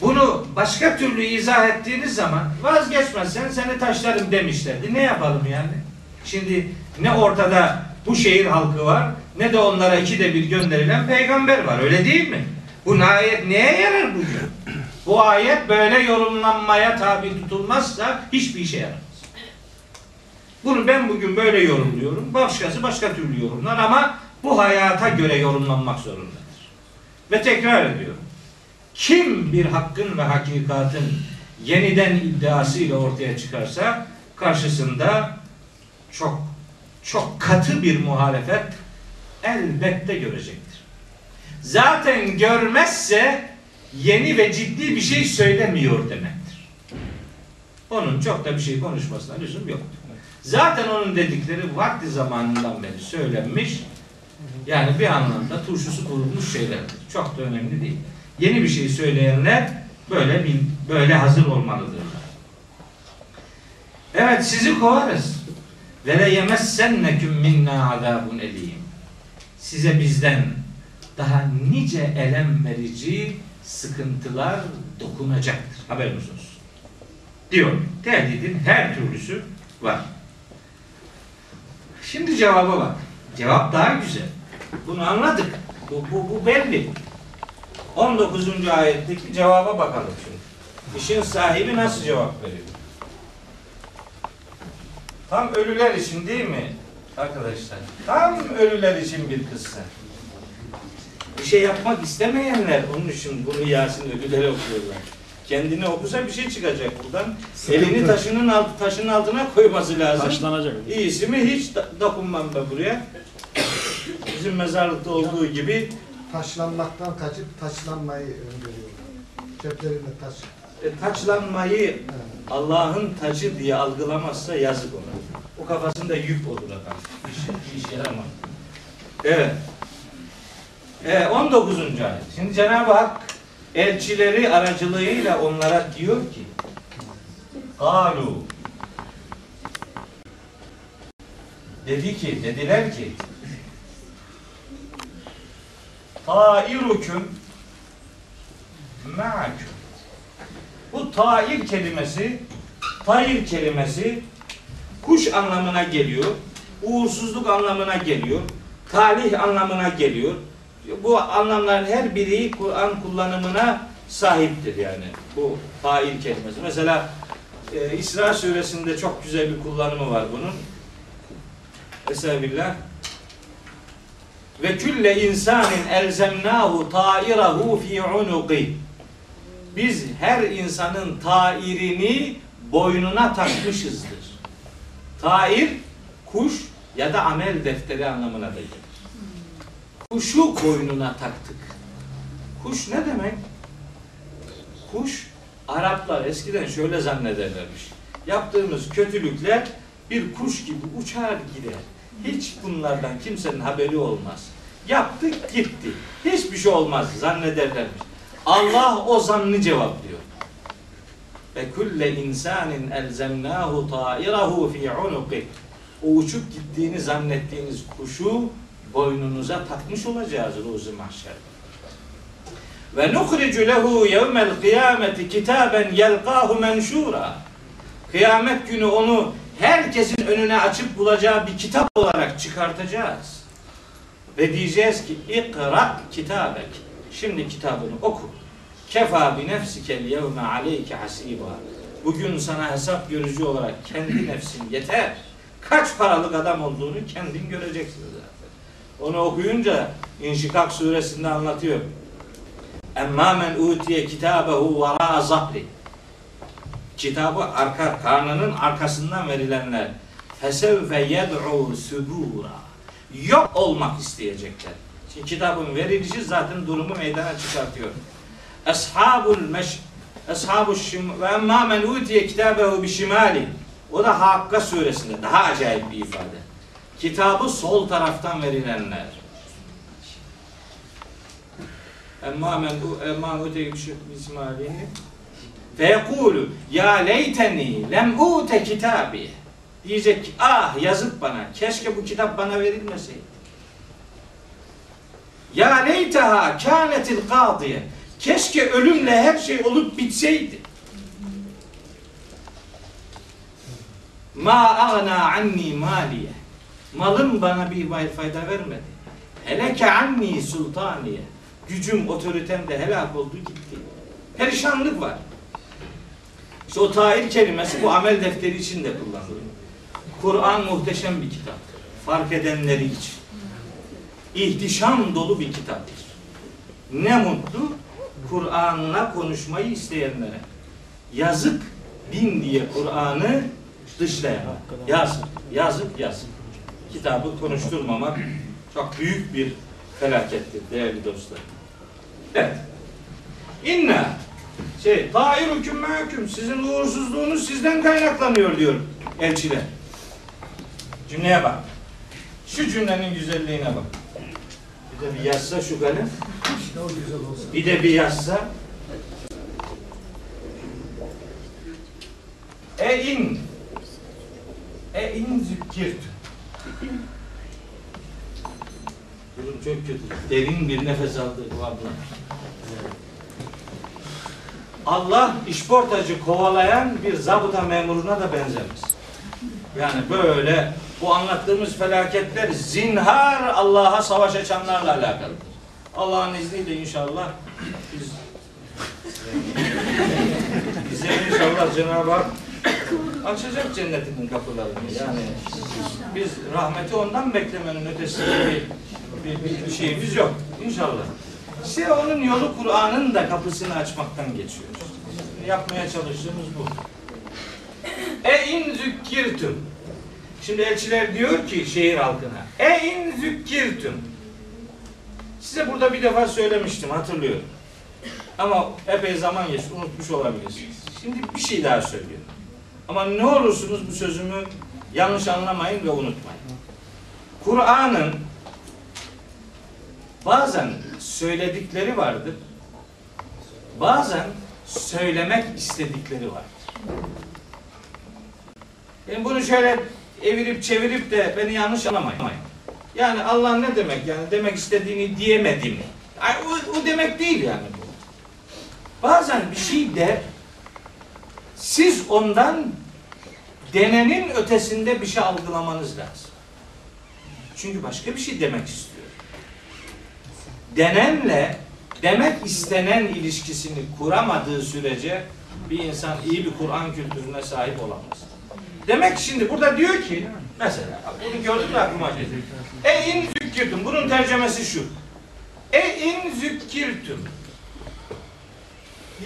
Bunu başka türlü izah ettiğiniz zaman vazgeçmezsen seni taşlarım demişlerdi. Ne yapalım yani? Şimdi ne ortada bu şehir halkı var ne de onlara ikide bir gönderilen peygamber var. Öyle değil mi? Bu ayet neye yarar bugün? Bu ayet böyle yorumlanmaya tabi tutulmazsa hiçbir işe yaramaz. Bunu ben bugün böyle yorumluyorum. Başkası başka türlü yorumlar ama bu hayata göre yorumlanmak zorundadır. Ve tekrar ediyorum. Kim bir hakkın ve hakikatin yeniden iddiasıyla ortaya çıkarsa karşısında çok çok katı bir muhalefet elbette görecektir. Zaten görmezse yeni ve ciddi bir şey söylemiyor demektir. Onun çok da bir şey konuşmasına lüzum yok. Zaten onun dedikleri vakti zamanından beri söylenmiş. Yani bir anlamda turşusu kurulmuş şeylerdir. Çok da önemli değil. Yeni bir şey söyleyenler böyle bir, böyle hazır olmalıdırlar. Evet sizi kovarız. Ve le yemessenneküm minna azabun elim. Size bizden daha nice elem verici sıkıntılar dokunacaktır. Haberiniz olsun. Diyor. Tehdidin her türlüsü var. Şimdi cevaba bak. Cevap daha güzel. Bunu anladık. Bu, bu, bu belli. 19. ayetteki cevaba bakalım şimdi. İşin sahibi nasıl cevap veriyor? Tam ölüler için değil mi arkadaşlar? Tam ölüler için bir kıssa. Bir şey yapmak istemeyenler onun için bunu Yasin ölülere okuyorlar. Kendini okusa bir şey çıkacak buradan. Elini taşının alt, taşın altına koyması lazım. Taşlanacak. İyisi mi hiç dokunmam ben buraya. Bizim mezarlıkta olduğu gibi taşlanmaktan kaçıp taşlanmayı öngörüyorlar. Ceplerinde taş. e, taçlanmayı Evet. Allah'ın tacı diye algılamazsa yazık ona. O kafasında yük olur adam. İş, iş yaramaz. Evet. E, 19. ayet. Şimdi Cenab-ı Hak elçileri aracılığıyla onlara diyor ki Galu Dedi ki, dediler ki Tairukum ma'akum Bu tair kelimesi tair kelimesi kuş anlamına geliyor. Uğursuzluk anlamına geliyor. Talih anlamına geliyor. Bu anlamların her biri Kur'an kullanımına sahiptir yani. Bu tair kelimesi. Mesela e, İsra suresinde çok güzel bir kullanımı var bunun. Estağfirullah. Ve külle insanin elzemnahu tairahu fi unuqi. Biz her insanın tairini boynuna takmışızdır. Tair, kuş ya da amel defteri anlamına da gelir. Kuşu boynuna taktık. Kuş ne demek? Kuş, Araplar eskiden şöyle zannederlermiş. Yaptığımız kötülükler bir kuş gibi uçar gider. Hiç bunlardan kimsenin haberi olmaz. Yaptık gitti. Hiçbir şey olmaz zannederlermiş. Allah o zannı cevaplıyor. Ve kulle insanin elzemnahu ta'irahu fi unuqi. O uçup gittiğini zannettiğiniz kuşu boynunuza takmış olacağız ruzu mahşerde. Ve nukhricu lehu yevmel kıyameti kitaben yelqahu menşura. Kıyamet günü onu herkesin önüne açıp bulacağı bir kitap olarak çıkartacağız. Ve diyeceğiz ki ikra kitabek. Şimdi kitabını oku. Kefa bi nefsikel yevme aleyke hasiba. Bugün sana hesap görücü olarak kendi nefsin yeter. Kaç paralık adam olduğunu kendin göreceksin. Onu okuyunca İnşikak suresinde anlatıyor. Emmâ men utiye kitabehu varâ zahri. Kitabı arka, karnının arkasından verilenler. Fesevfe yed'u subura. Yok olmak isteyecekler. Şimdi kitabın verilişi zaten durumu meydana çıkartıyor. Eshabul meş Eshabu şim ve emmâ men utiye kitabehu bi şimali. O da Hakka suresinde daha acayip bir ifade. Kitabı sol taraftan verilenler. Emmâ men emmâ utiye bi şimali. Ve yekulu ya leyteni lem ute kitabi. Diyecek ki ah yazık bana. Keşke bu kitap bana verilmeseydi. Ya leyteha kânetil kâdiye. Keşke ölümle her şey olup bitseydi. Ma agna anni maliye. Malım bana bir fayda vermedi. Heleke anni sultaniye. Gücüm, otoritem de helak oldu gitti. Perişanlık var. İşte o tahir kelimesi bu amel defteri için de kullanılıyor. Kur'an muhteşem bir kitaptır. Fark edenleri için. İhtişam dolu bir kitaptır. Ne mutlu Kur'an'la konuşmayı isteyenlere. Yazık bin diye Kur'an'ı dışlayan. Yazık, yazık, yazık. Kitabı konuşturmamak çok büyük bir felakettir değerli dostlar. Evet. İnna şey, ta'irukum mehkum. Sizin uğursuzluğunuz sizden kaynaklanıyor diyor elçiler. Cümleye bak. Şu cümlenin güzelliğine bak. Bir de bir yazsa şu kalem. Bir de bir yazsa. E in. E in zükkirt. Durum çok kötü. Derin bir nefes aldı bu abla. Allah işportacı kovalayan bir zabıta memuruna da benzemez. Yani böyle bu anlattığımız felaketler zinhar Allah'a savaş açanlarla alakalıdır. Allah'ın izniyle inşallah biz <laughs> bize inşallah Cenab-ı Hak açacak cennetinin kapılarını. Yani biz rahmeti ondan beklemenin ötesinde bir, bir, bir şeyimiz yok. İnşallah. İşte onun yolu Kur'an'ın da kapısını açmaktan geçiyor. Yapmaya çalıştığımız bu. E in zükkirtüm. Şimdi elçiler diyor ki şehir halkına. E in zükkirtüm. Size burada bir defa söylemiştim hatırlıyorum. Ama epey zaman geçti unutmuş olabilirsiniz. Şimdi bir şey daha söylüyorum. Ama ne olursunuz bu sözümü yanlış anlamayın ve unutmayın. Kur'an'ın bazen söyledikleri vardır. Bazen söylemek istedikleri vardır. Ben bunu şöyle evirip çevirip de beni yanlış anlamayın. Yani Allah ne demek yani demek istediğini diyemedi mi? Ay, o, o demek değil yani bu. Bazen bir şey der, siz ondan denenin ötesinde bir şey algılamanız lazım. Çünkü başka bir şey demek istiyor. Denenle demek istenen ilişkisini kuramadığı sürece bir insan iyi bir Kur'an kültürüne sahip olamaz. Demek şimdi burada diyor ki mesela bunu gördüm de aklıma geldi. E in zükkirtüm. Bunun tercemesi şu. E in zükkirtüm.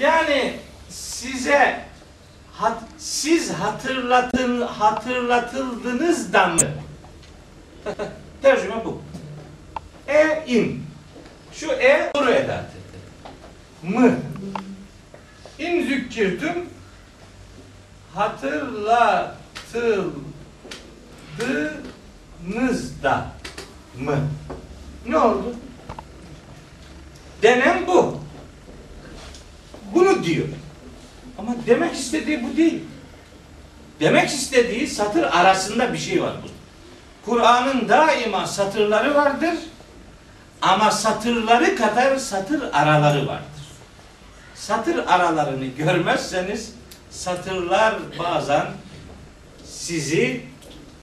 Yani size hat, siz hatırlatın hatırlatıldınız da mı? <laughs> Tercüme bu. E in. Şu e soru edatı. Mı. İn zükkirtüm hatırlatıldınız da mı? Ne oldu? Denen bu. Bunu diyor. Ama demek istediği bu değil. Demek istediği satır arasında bir şey var bu. Kur'an'ın daima satırları vardır. Ama satırları kadar satır araları vardır. Satır aralarını görmezseniz satırlar bazen sizi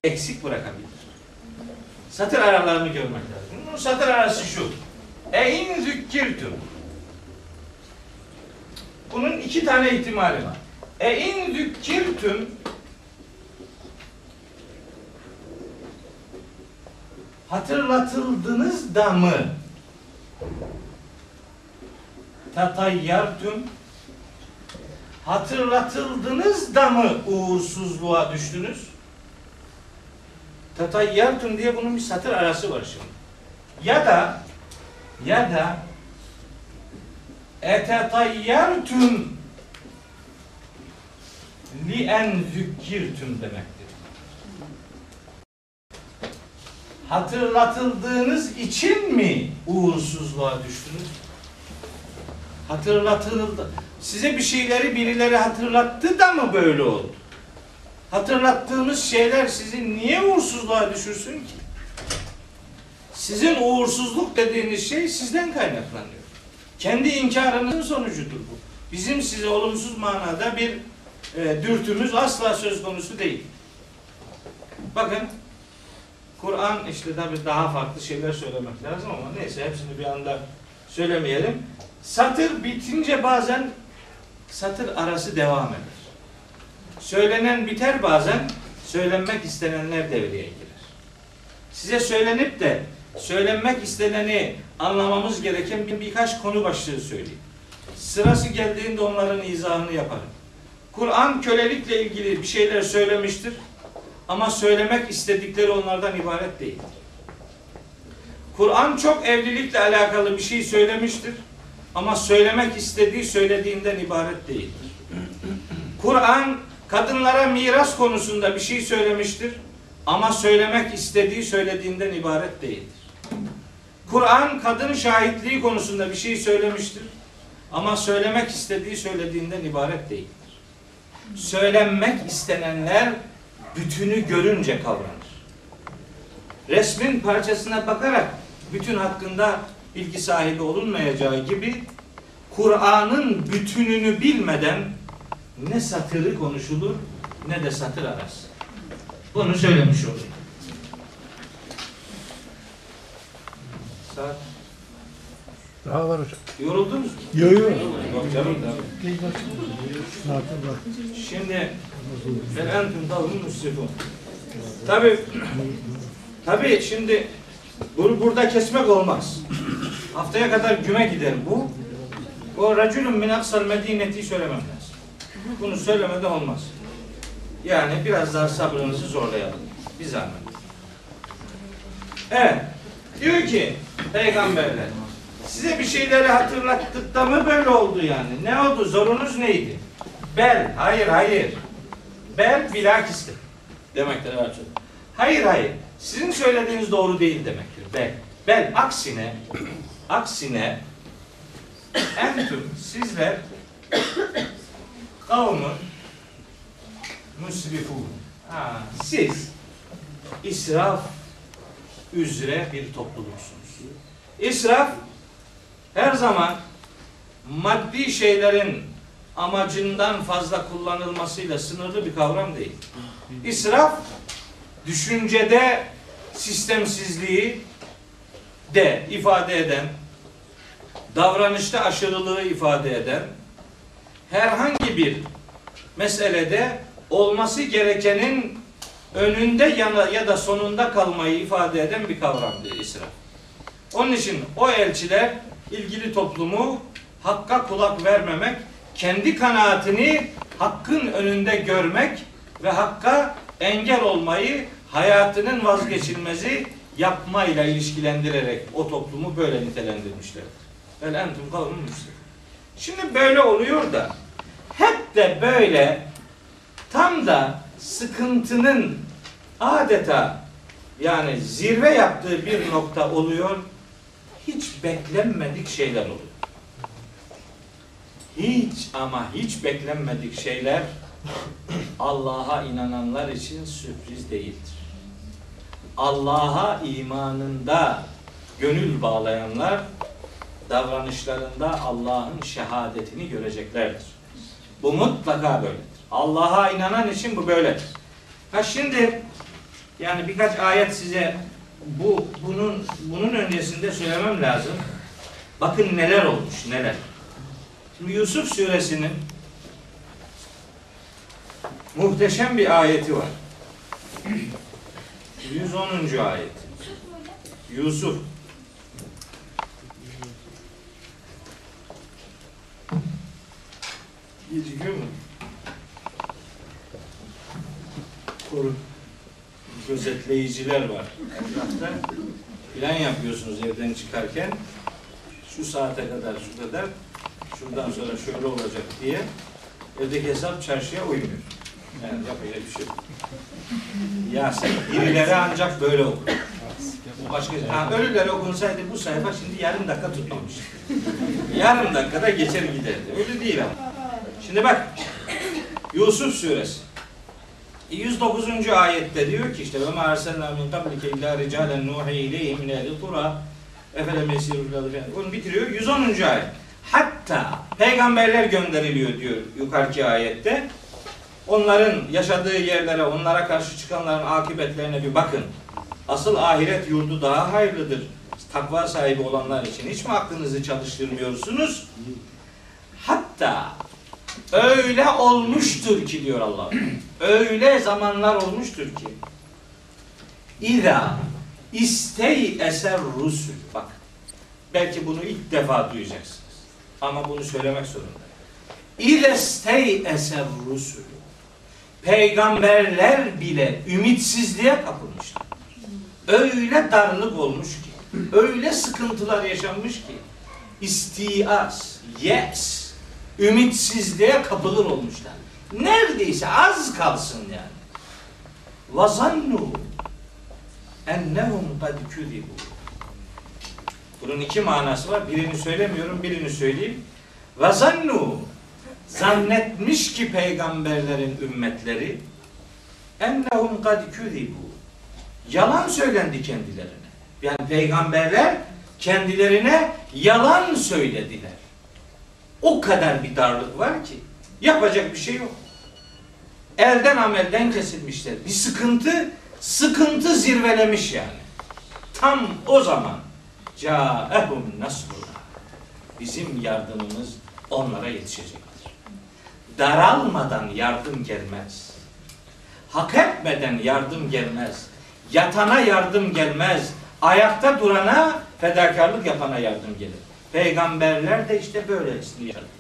eksik bırakabilir. Satır aralarını görmek lazım. Bunun satır arası şu. E in zükkirtüm. Bunun iki tane ihtimali var. E in zükkirtüm hatırlatıldınız da mı? Tatayyartüm hatırlatıldınız da mı uğursuzluğa düştünüz? Tatayyartüm diye bunun bir satır arası var şimdi. Ya da ya da etetayyertüm li en zükkirtüm demektir. Hatırlatıldığınız için mi uğursuzluğa düştünüz? Hatırlatıldı. Size bir şeyleri birileri hatırlattı da mı böyle oldu? Hatırlattığımız şeyler sizi niye uğursuzluğa düşürsün ki? Sizin uğursuzluk dediğiniz şey sizden kaynaklanıyor. Kendi inkarınızın sonucudur bu. Bizim size olumsuz manada bir e, dürtümüz asla söz konusu değil. Bakın Kur'an işte tabi daha farklı şeyler söylemek lazım ama neyse hepsini bir anda söylemeyelim. Satır bitince bazen satır arası devam eder. Söylenen biter bazen, söylenmek istenenler devreye girer. Size söylenip de söylenmek isteneni anlamamız gereken bir, birkaç konu başlığı söyleyeyim. Sırası geldiğinde onların izahını yaparım. Kur'an kölelikle ilgili bir şeyler söylemiştir. Ama söylemek istedikleri onlardan ibaret değildir. Kur'an çok evlilikle alakalı bir şey söylemiştir. Ama söylemek istediği söylediğinden ibaret değildir. Kur'an kadınlara miras konusunda bir şey söylemiştir. Ama söylemek istediği söylediğinden ibaret değildir. Kur'an kadın şahitliği konusunda bir şey söylemiştir. Ama söylemek istediği söylediğinden ibaret değildir. Söylenmek istenenler bütünü görünce kavranır. Resmin parçasına bakarak bütün hakkında bilgi sahibi olunmayacağı gibi Kur'an'ın bütününü bilmeden ne satırı konuşulur ne de satır arası. Bunu söylemiş olayım. Saat. Daha var hocam. Yoruldunuz mu? Yo yo. Yok canım. Saate bak. Şimdi ben entum davun müslüman. Tabi tabi şimdi bunu burada kesmek olmaz. Haftaya kadar güme gider bu. O racülün min aksal medineti söylemem lazım. Bunu söylemeden olmaz. Yani biraz daha sabrınızı zorlayalım. Bir zahmet. Evet. Diyor ki peygamberler size bir şeyleri hatırlattık da mı böyle oldu yani? Ne oldu? Zorunuz neydi? Bel. Hayır hayır. Bel bilakistir. Demektir evet. Hayır hayır. Sizin söylediğiniz doğru değil demektir. Bel. Bel aksine aksine entüm sizler kavmun müsrifun. Ha, siz israf üzere bir topluluksunuz. İsraf her zaman maddi şeylerin amacından fazla kullanılmasıyla sınırlı bir kavram değil. İsraf düşüncede sistemsizliği de ifade eden, davranışta aşırılığı ifade eden, herhangi bir meselede olması gerekenin önünde yana ya da sonunda kalmayı ifade eden bir kavramdır israf. Onun için o elçiler ilgili toplumu hakka kulak vermemek, kendi kanaatini hakkın önünde görmek ve hakka engel olmayı hayatının vazgeçilmezi yapmayla ilişkilendirerek o toplumu böyle nitelendirmişlerdir. Vel entum kavmun. Şimdi böyle oluyor da hep de böyle tam da sıkıntının adeta yani zirve yaptığı bir nokta oluyor. Hiç beklenmedik şeyler oluyor. Hiç ama hiç beklenmedik şeyler Allah'a inananlar için sürpriz değildir. Allah'a imanında gönül bağlayanlar davranışlarında Allah'ın şehadetini göreceklerdir. Bu mutlaka böyledir. Allah'a inanan için bu böyledir. Ha şimdi yani birkaç ayet size bu bunun bunun öncesinde söylemem lazım. Bakın neler olmuş, neler. Şimdi Yusuf suresinin muhteşem bir ayeti var. <clears throat> 110. ayet. Yusuf Gecikiyor mu? Koru. Gözetleyiciler var. Etrafta plan yapıyorsunuz evden çıkarken. Şu saate kadar, şu kadar şuradan sonra şöyle olacak diye evdeki hesap çarşıya uymuyor. Yani yapacak bir şey yok. Yasin birileri ancak böyle okur. Başka ha, ölüler okunsaydı bu sayfa şimdi yarım dakika tutuyormuş. yarım dakikada geçer giderdi. Öyle değil ama. Şimdi bak Yusuf suresi 109. ayette diyor ki işte ve ma arsalna min qablike illa ricalen nuhi ileyhim min ehli qura efelem. Bunu bitiriyor. 110. ayet. Hatta peygamberler gönderiliyor diyor yukarıki ayette. Onların yaşadığı yerlere, onlara karşı çıkanların akıbetlerine bir bakın. Asıl ahiret yurdu daha hayırlıdır. Takva sahibi olanlar için hiç mi aklınızı çalıştırmıyorsunuz? Hatta öyle olmuştur ki diyor Allah. Öyle zamanlar olmuştur ki İza istey eser rusul. Bak belki bunu ilk defa duyacaksınız. Ama bunu söylemek zorundayım. İza istey eser rusul. Peygamberler bile ümitsizliğe kapılmışlar. Öyle darlık olmuş ki, öyle sıkıntılar yaşanmış ki, istias, yes, ümitsizliğe kapılır olmuşlar. Neredeyse az kalsın yani. Vazannu ennehum kad küzibu. Bunun iki manası var. Birini söylemiyorum, birini söyleyeyim. Vazannu zannetmiş ki peygamberlerin ümmetleri ennehum kad küzibu. Yalan söylendi kendilerine. Yani peygamberler kendilerine yalan söylediler. O kadar bir darlık var ki yapacak bir şey yok. Elden amelden kesilmişler. Bir sıkıntı, sıkıntı zirvelemiş yani. Tam o zaman caehum nasruna. Bizim yardımımız onlara yetişecektir. Daralmadan yardım gelmez. Hak etmeden yardım gelmez. Yatana yardım gelmez. Ayakta durana fedakarlık yapana yardım gelir. Peygamberler de işte böylesini yaşadılar.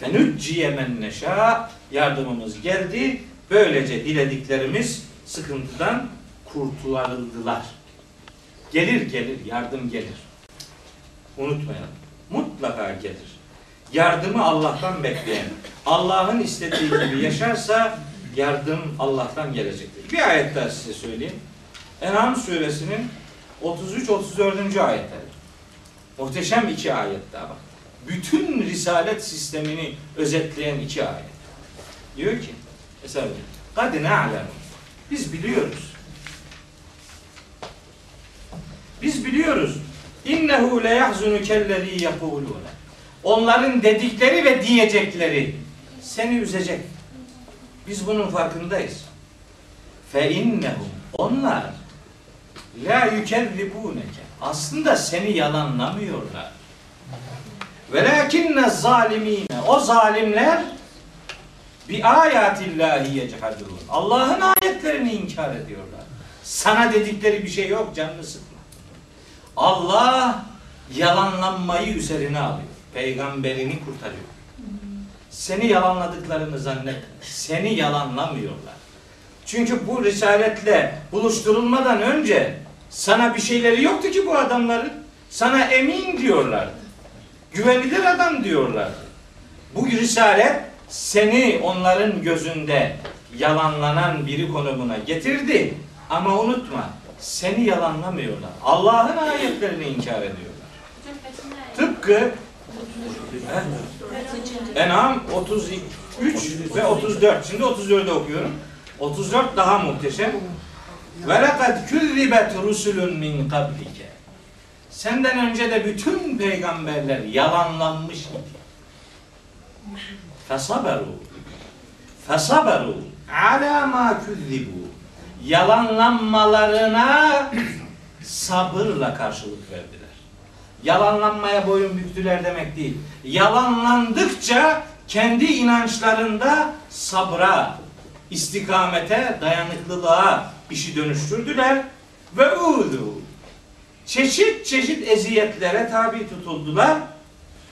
Fenücciye men neşâ yardımımız geldi. Böylece dilediklerimiz sıkıntıdan kurtularıldılar. Gelir gelir yardım gelir. Unutmayalım. Mutlaka gelir. Yardımı Allah'tan bekleyen, Allah'ın istediği gibi yaşarsa yardım Allah'tan gelecektir. Bir ayet daha size söyleyeyim. En'am suresinin 33-34. ayetleri. Muhteşem iki ayet daha bak bütün risalet sistemini özetleyen iki ayet. Diyor ki mesela kad ne'lem biz biliyoruz. Biz biliyoruz. İnnehu le yahzunu kellezî yekulûne. Onların dedikleri ve diyecekleri seni üzecek. Biz bunun farkındayız. Fe innehum onlar la yükezzibûneke. Aslında seni yalanlamıyorlar Velakinne zalimine. O zalimler bi ayatillahi yechadun. Allah'ın ayetlerini inkar ediyorlar. Sana dedikleri bir şey yok canını sıkma. Allah yalanlanmayı üzerine alıyor. Peygamberini kurtarıyor. Seni yalanladıklarını zannet. Seni yalanlamıyorlar. Çünkü bu risaletle buluşturulmadan önce sana bir şeyleri yoktu ki bu adamların. Sana emin diyorlardı. Güvenilir adam diyorlardı. Bu risalet seni onların gözünde yalanlanan biri konumuna getirdi. Ama unutma seni yalanlamıyorlar. Allah'ın ayetlerini inkar ediyorlar. Tıpkı? En'am 33 ve 34. Şimdi 34'ü okuyorum. 34 daha muhteşem. Ve lekad küzzibet rusulun min kablike. Senden önce de bütün peygamberler yalanlanmış idi. Fesaberu. Fesaberu ala ma küzzibu. Yalanlanmalarına sabırla karşılık verdiler. Yalanlanmaya boyun büktüler demek değil. Yalanlandıkça kendi inançlarında sabra, istikamete, dayanıklılığa işi dönüştürdüler ve udu. Çeşit çeşit eziyetlere tabi tutuldular.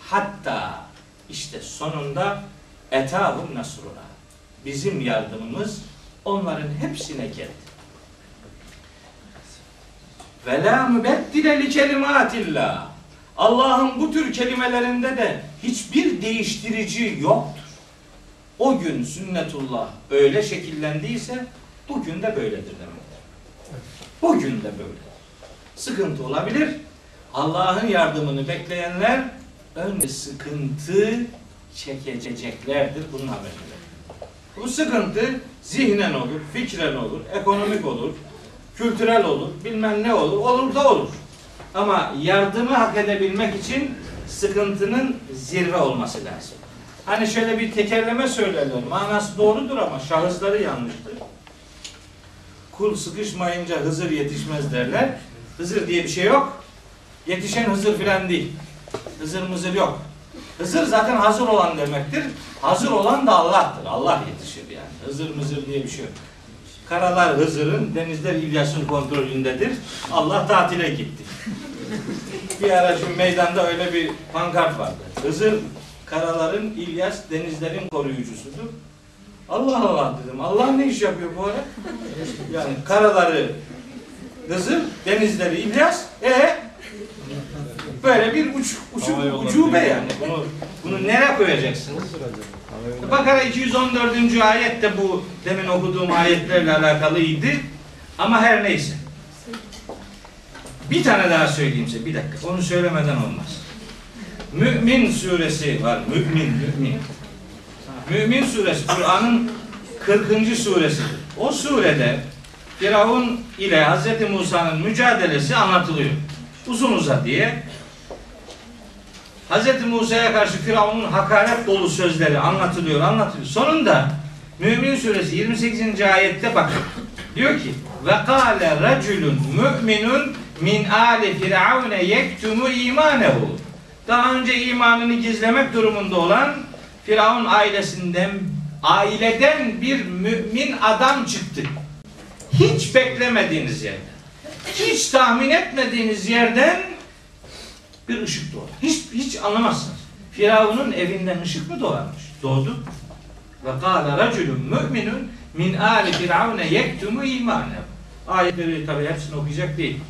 Hatta işte sonunda etahum nasruna. Bizim yardımımız onların hepsine geldi. Ve la mübeddile li kelimatillah. Allah'ın bu tür kelimelerinde de hiçbir değiştirici yoktur. O gün sünnetullah öyle şekillendiyse bugün de böyledir demektir. Bugün de böyle. Sıkıntı olabilir. Allah'ın yardımını bekleyenler önce sıkıntı çekeceklerdir. Bunun haberidir. Bu sıkıntı zihnen olur, fikren olur, ekonomik olur, kültürel olur, bilmem ne olur, olur da olur. Ama yardımı hak edebilmek için sıkıntının zirve olması lazım. Hani şöyle bir tekerleme söylerler. Manası doğrudur ama şahısları yanlıştır. Kul sıkışmayınca Hızır yetişmez derler. Hızır diye bir şey yok. Yetişen Hızır filan değil. Hızır mızır yok. Hızır zaten hazır olan demektir. Hazır olan da Allah'tır. Allah yetişir yani. Hızır mızır diye bir şey yok. Karalar Hızır'ın, denizler İlyas'ın kontrolündedir. Allah tatile gitti. bir ara şu meydanda öyle bir pankart vardı. Hızır karaların İlyas denizlerin koruyucusudur. Allah Allah dedim. Allah ne iş yapıyor bu ara? Yani karaları Hızır, denizleri İlyas. E böyle bir uç, uçu, ucube yani. Bunu bunu nereye koyacaksınız? Bakara 214. ayet de bu demin okuduğum ayetlerle alakalıydı. Ama her neyse. Bir tane daha söyleyeyim size. Bir dakika. Onu söylemeden olmaz. Mümin suresi var. Mümin, mümin. Mümin suresi Kur'an'ın 40. suresidir. O surede Firavun ile Hz. Musa'nın mücadelesi anlatılıyor. Uzun uza diye. Hz. Musa'ya karşı Firavun'un hakaret dolu sözleri anlatılıyor, anlatılıyor. Sonunda Mümin suresi 28. ayette bakın. Diyor ki ve kâle raculun müminun min ali firavune yektumu imanehu. Daha önce imanını gizlemek durumunda olan Firavun ailesinden aileden bir mümin adam çıktı. Hiç beklemediğiniz yerden, hiç tahmin etmediğiniz yerden bir ışık doğar. Hiç hiç anlamazsınız. Firavun'un evinden ışık mı doğarmış? Doğdu. Ve kâle raculun müminun min âli firavune yektumu imanehu. Ayetleri tabi hepsini okuyacak değil.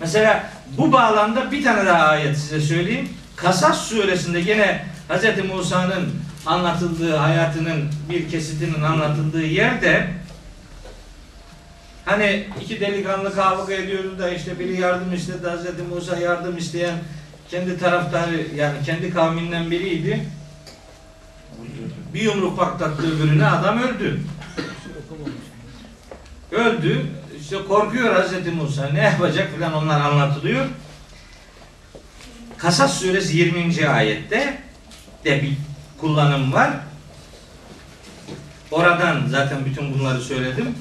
Mesela bu bağlamda bir tane daha ayet size söyleyeyim. Kasas suresinde gene Hz. Musa'nın anlatıldığı hayatının bir kesitinin anlatıldığı yerde hani iki delikanlı kavga ediyordu da işte biri yardım istedi Hz. Musa yardım isteyen kendi taraftarı yani kendi kavminden biriydi. Bir yumruk patlattı öbürüne adam öldü. Öldü. İşte korkuyor Hz. Musa. Ne yapacak filan onlar anlatılıyor. Kasas suresi 20. ayette de bir kullanım var. Oradan zaten bütün bunları söyledim.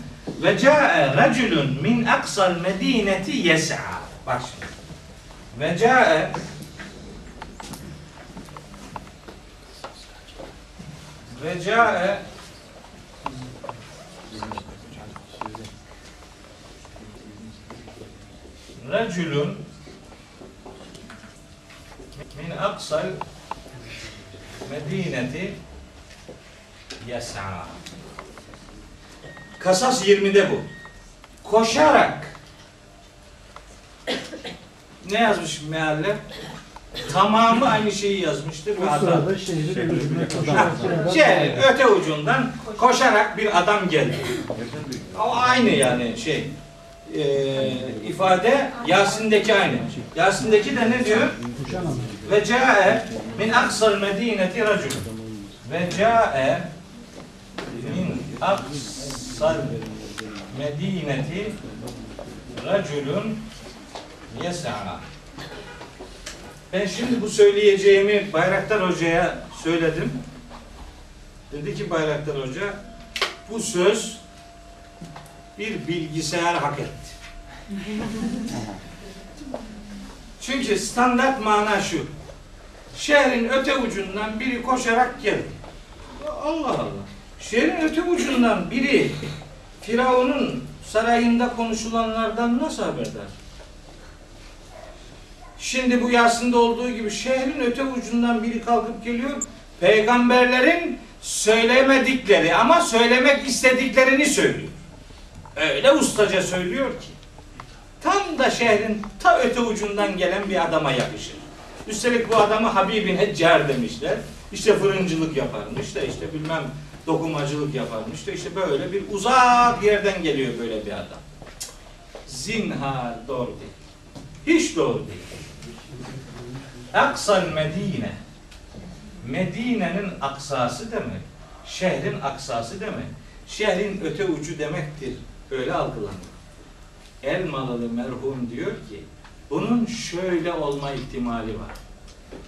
Ve ca'e raculun min aksal medineti yes'a. Bak şimdi. Ve ca'e ve ca'e raculun min aksal medineti yes'a. Kasas 20'de bu. Koşarak ne yazmış mealle? Tamamı aynı şeyi yazmıştır ve O adam. sırada şehrin öbürüne koşarak Şey, öte ucundan koşarak bir adam geldi. O aynı yani şey. Ee, ifade Yasin'deki aynı. Yasin'deki de ne diyor? Ve ca'e min aksal medineti racul. Ve ca'e min aksal medineti raculun yes'a. Ben şimdi bu söyleyeceğimi Bayraktar Hoca'ya söyledim. Dedi ki Bayraktar Hoca bu söz bir bilgisayar hak etti. <laughs> Çünkü standart mana şu. Şehrin öte ucundan biri koşarak geldi. Allah Allah. Şehrin öte ucundan biri Firavun'un sarayında konuşulanlardan nasıl haberdar? Şimdi bu Yasin'de olduğu gibi şehrin öte ucundan biri kalkıp geliyor. Peygamberlerin söylemedikleri ama söylemek istediklerini söylüyor. Öyle ustaca söylüyor ki. Tam da şehrin ta öte ucundan gelen bir adama yakışır. Üstelik bu adamı Habibin Heccar demişler. İşte fırıncılık yaparmış da işte bilmem dokumacılık yaparmış da işte böyle bir uzak yerden geliyor böyle bir adam. Zinhar doğru değil. Hiç doğru değil. Aksal Medine. Medine'nin aksası demek. Şehrin aksası demek. Şehrin öte ucu demektir. Öyle algılanır. Elmalılı merhum diyor ki bunun şöyle olma ihtimali var.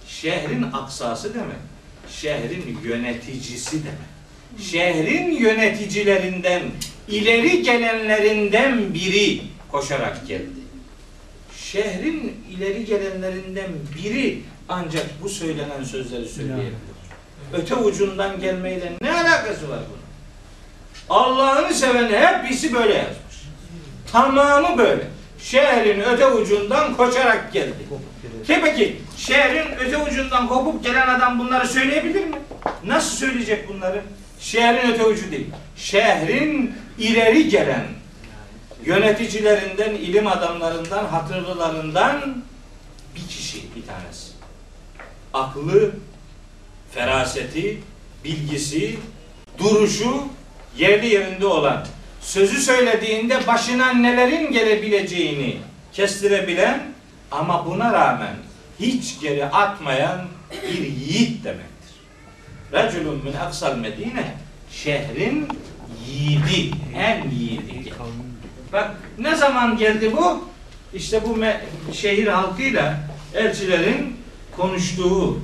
Şehrin aksası demek. Şehrin yöneticisi demek. Şehrin yöneticilerinden ileri gelenlerinden biri koşarak geldi. Şehrin ileri gelenlerinden biri ancak bu söylenen sözleri söyleyebilir. Öte ucundan gelmeyle ne alakası var bunun? Allah'ını seven hepsi böyle yazmış. Tamamı böyle. Şehrin öte ucundan koşarak geldi. Ki peki şehrin öte ucundan kopup gelen adam bunları söyleyebilir mi? Nasıl söyleyecek bunları? Şehrin öte ucu değil. Şehrin ileri gelen yöneticilerinden, ilim adamlarından, hatırlılarından bir kişi bir tanesi. Aklı, feraseti, bilgisi, duruşu yerli yerinde olan, sözü söylediğinde başına nelerin gelebileceğini kestirebilen ama buna rağmen hiç geri atmayan bir yiğit demektir. Reculun min aksal medine şehrin yiğidi, en yiğidi. Bak ne zaman geldi bu? İşte bu şehir halkıyla elçilerin konuştuğu,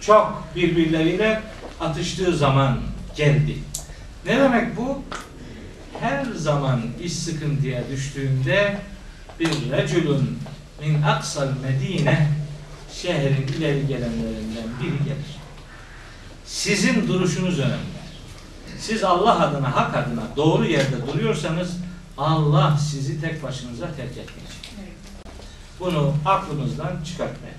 çok birbirleriyle atıştığı zaman geldi. Ne demek bu? Her zaman iş sıkıntıya düştüğünde bir reculun min aksal medine şehrin ileri gelenlerinden biri gelir. Sizin duruşunuz önemli. Siz Allah adına, hak adına doğru yerde duruyorsanız Allah sizi tek başınıza terk etmeyecek. Bunu aklımızdan çıkartmayın.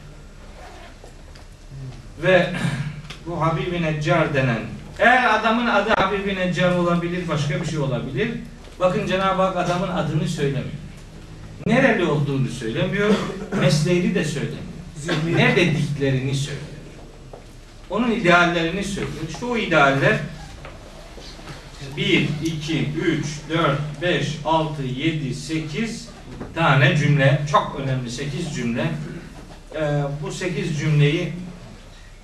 Ve <clears throat> bu Habib-i Neccar denen eğer adamın adı Habib-i Neccar olabilir, başka bir şey olabilir. Bakın Cenab-ı Hak adamın adını söylemiyor. Nereli olduğunu söylemiyor, mesleğini de söylemiyor. Ne dediklerini söylüyor. Onun ideallerini söylüyor. İşte o idealler 1, 2, 3, 4, 5, 6, 7, 8 tane cümle. Çok önemli 8 cümle. Ee, bu 8 cümleyi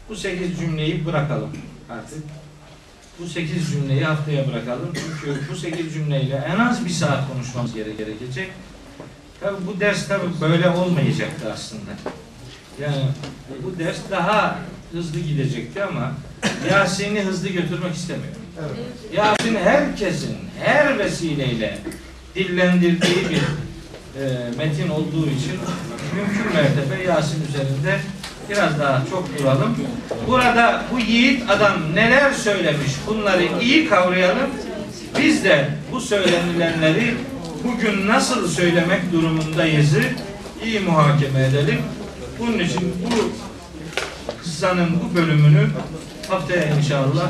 bu 8 cümleyi bırakalım artık. Bu 8 cümleyi haftaya bırakalım. Çünkü bu 8 cümleyle en az bir saat konuşmamız gere- gerekecek. Tabi bu ders tabi böyle olmayacaktı aslında. Yani bu ders daha hızlı gidecekti ama <laughs> Yasin'i hızlı götürmek istemiyorum. Evet. Yasin herkesin her vesileyle dillendirdiği bir e, metin olduğu için mümkün mertebe Yasin üzerinde biraz daha çok duralım. Burada bu yiğit adam neler söylemiş bunları iyi kavrayalım. Biz de bu söylenilenleri bugün nasıl söylemek durumundayızı iyi muhakeme edelim. Bunun için bu kıssanın bu bölümünü haftaya inşallah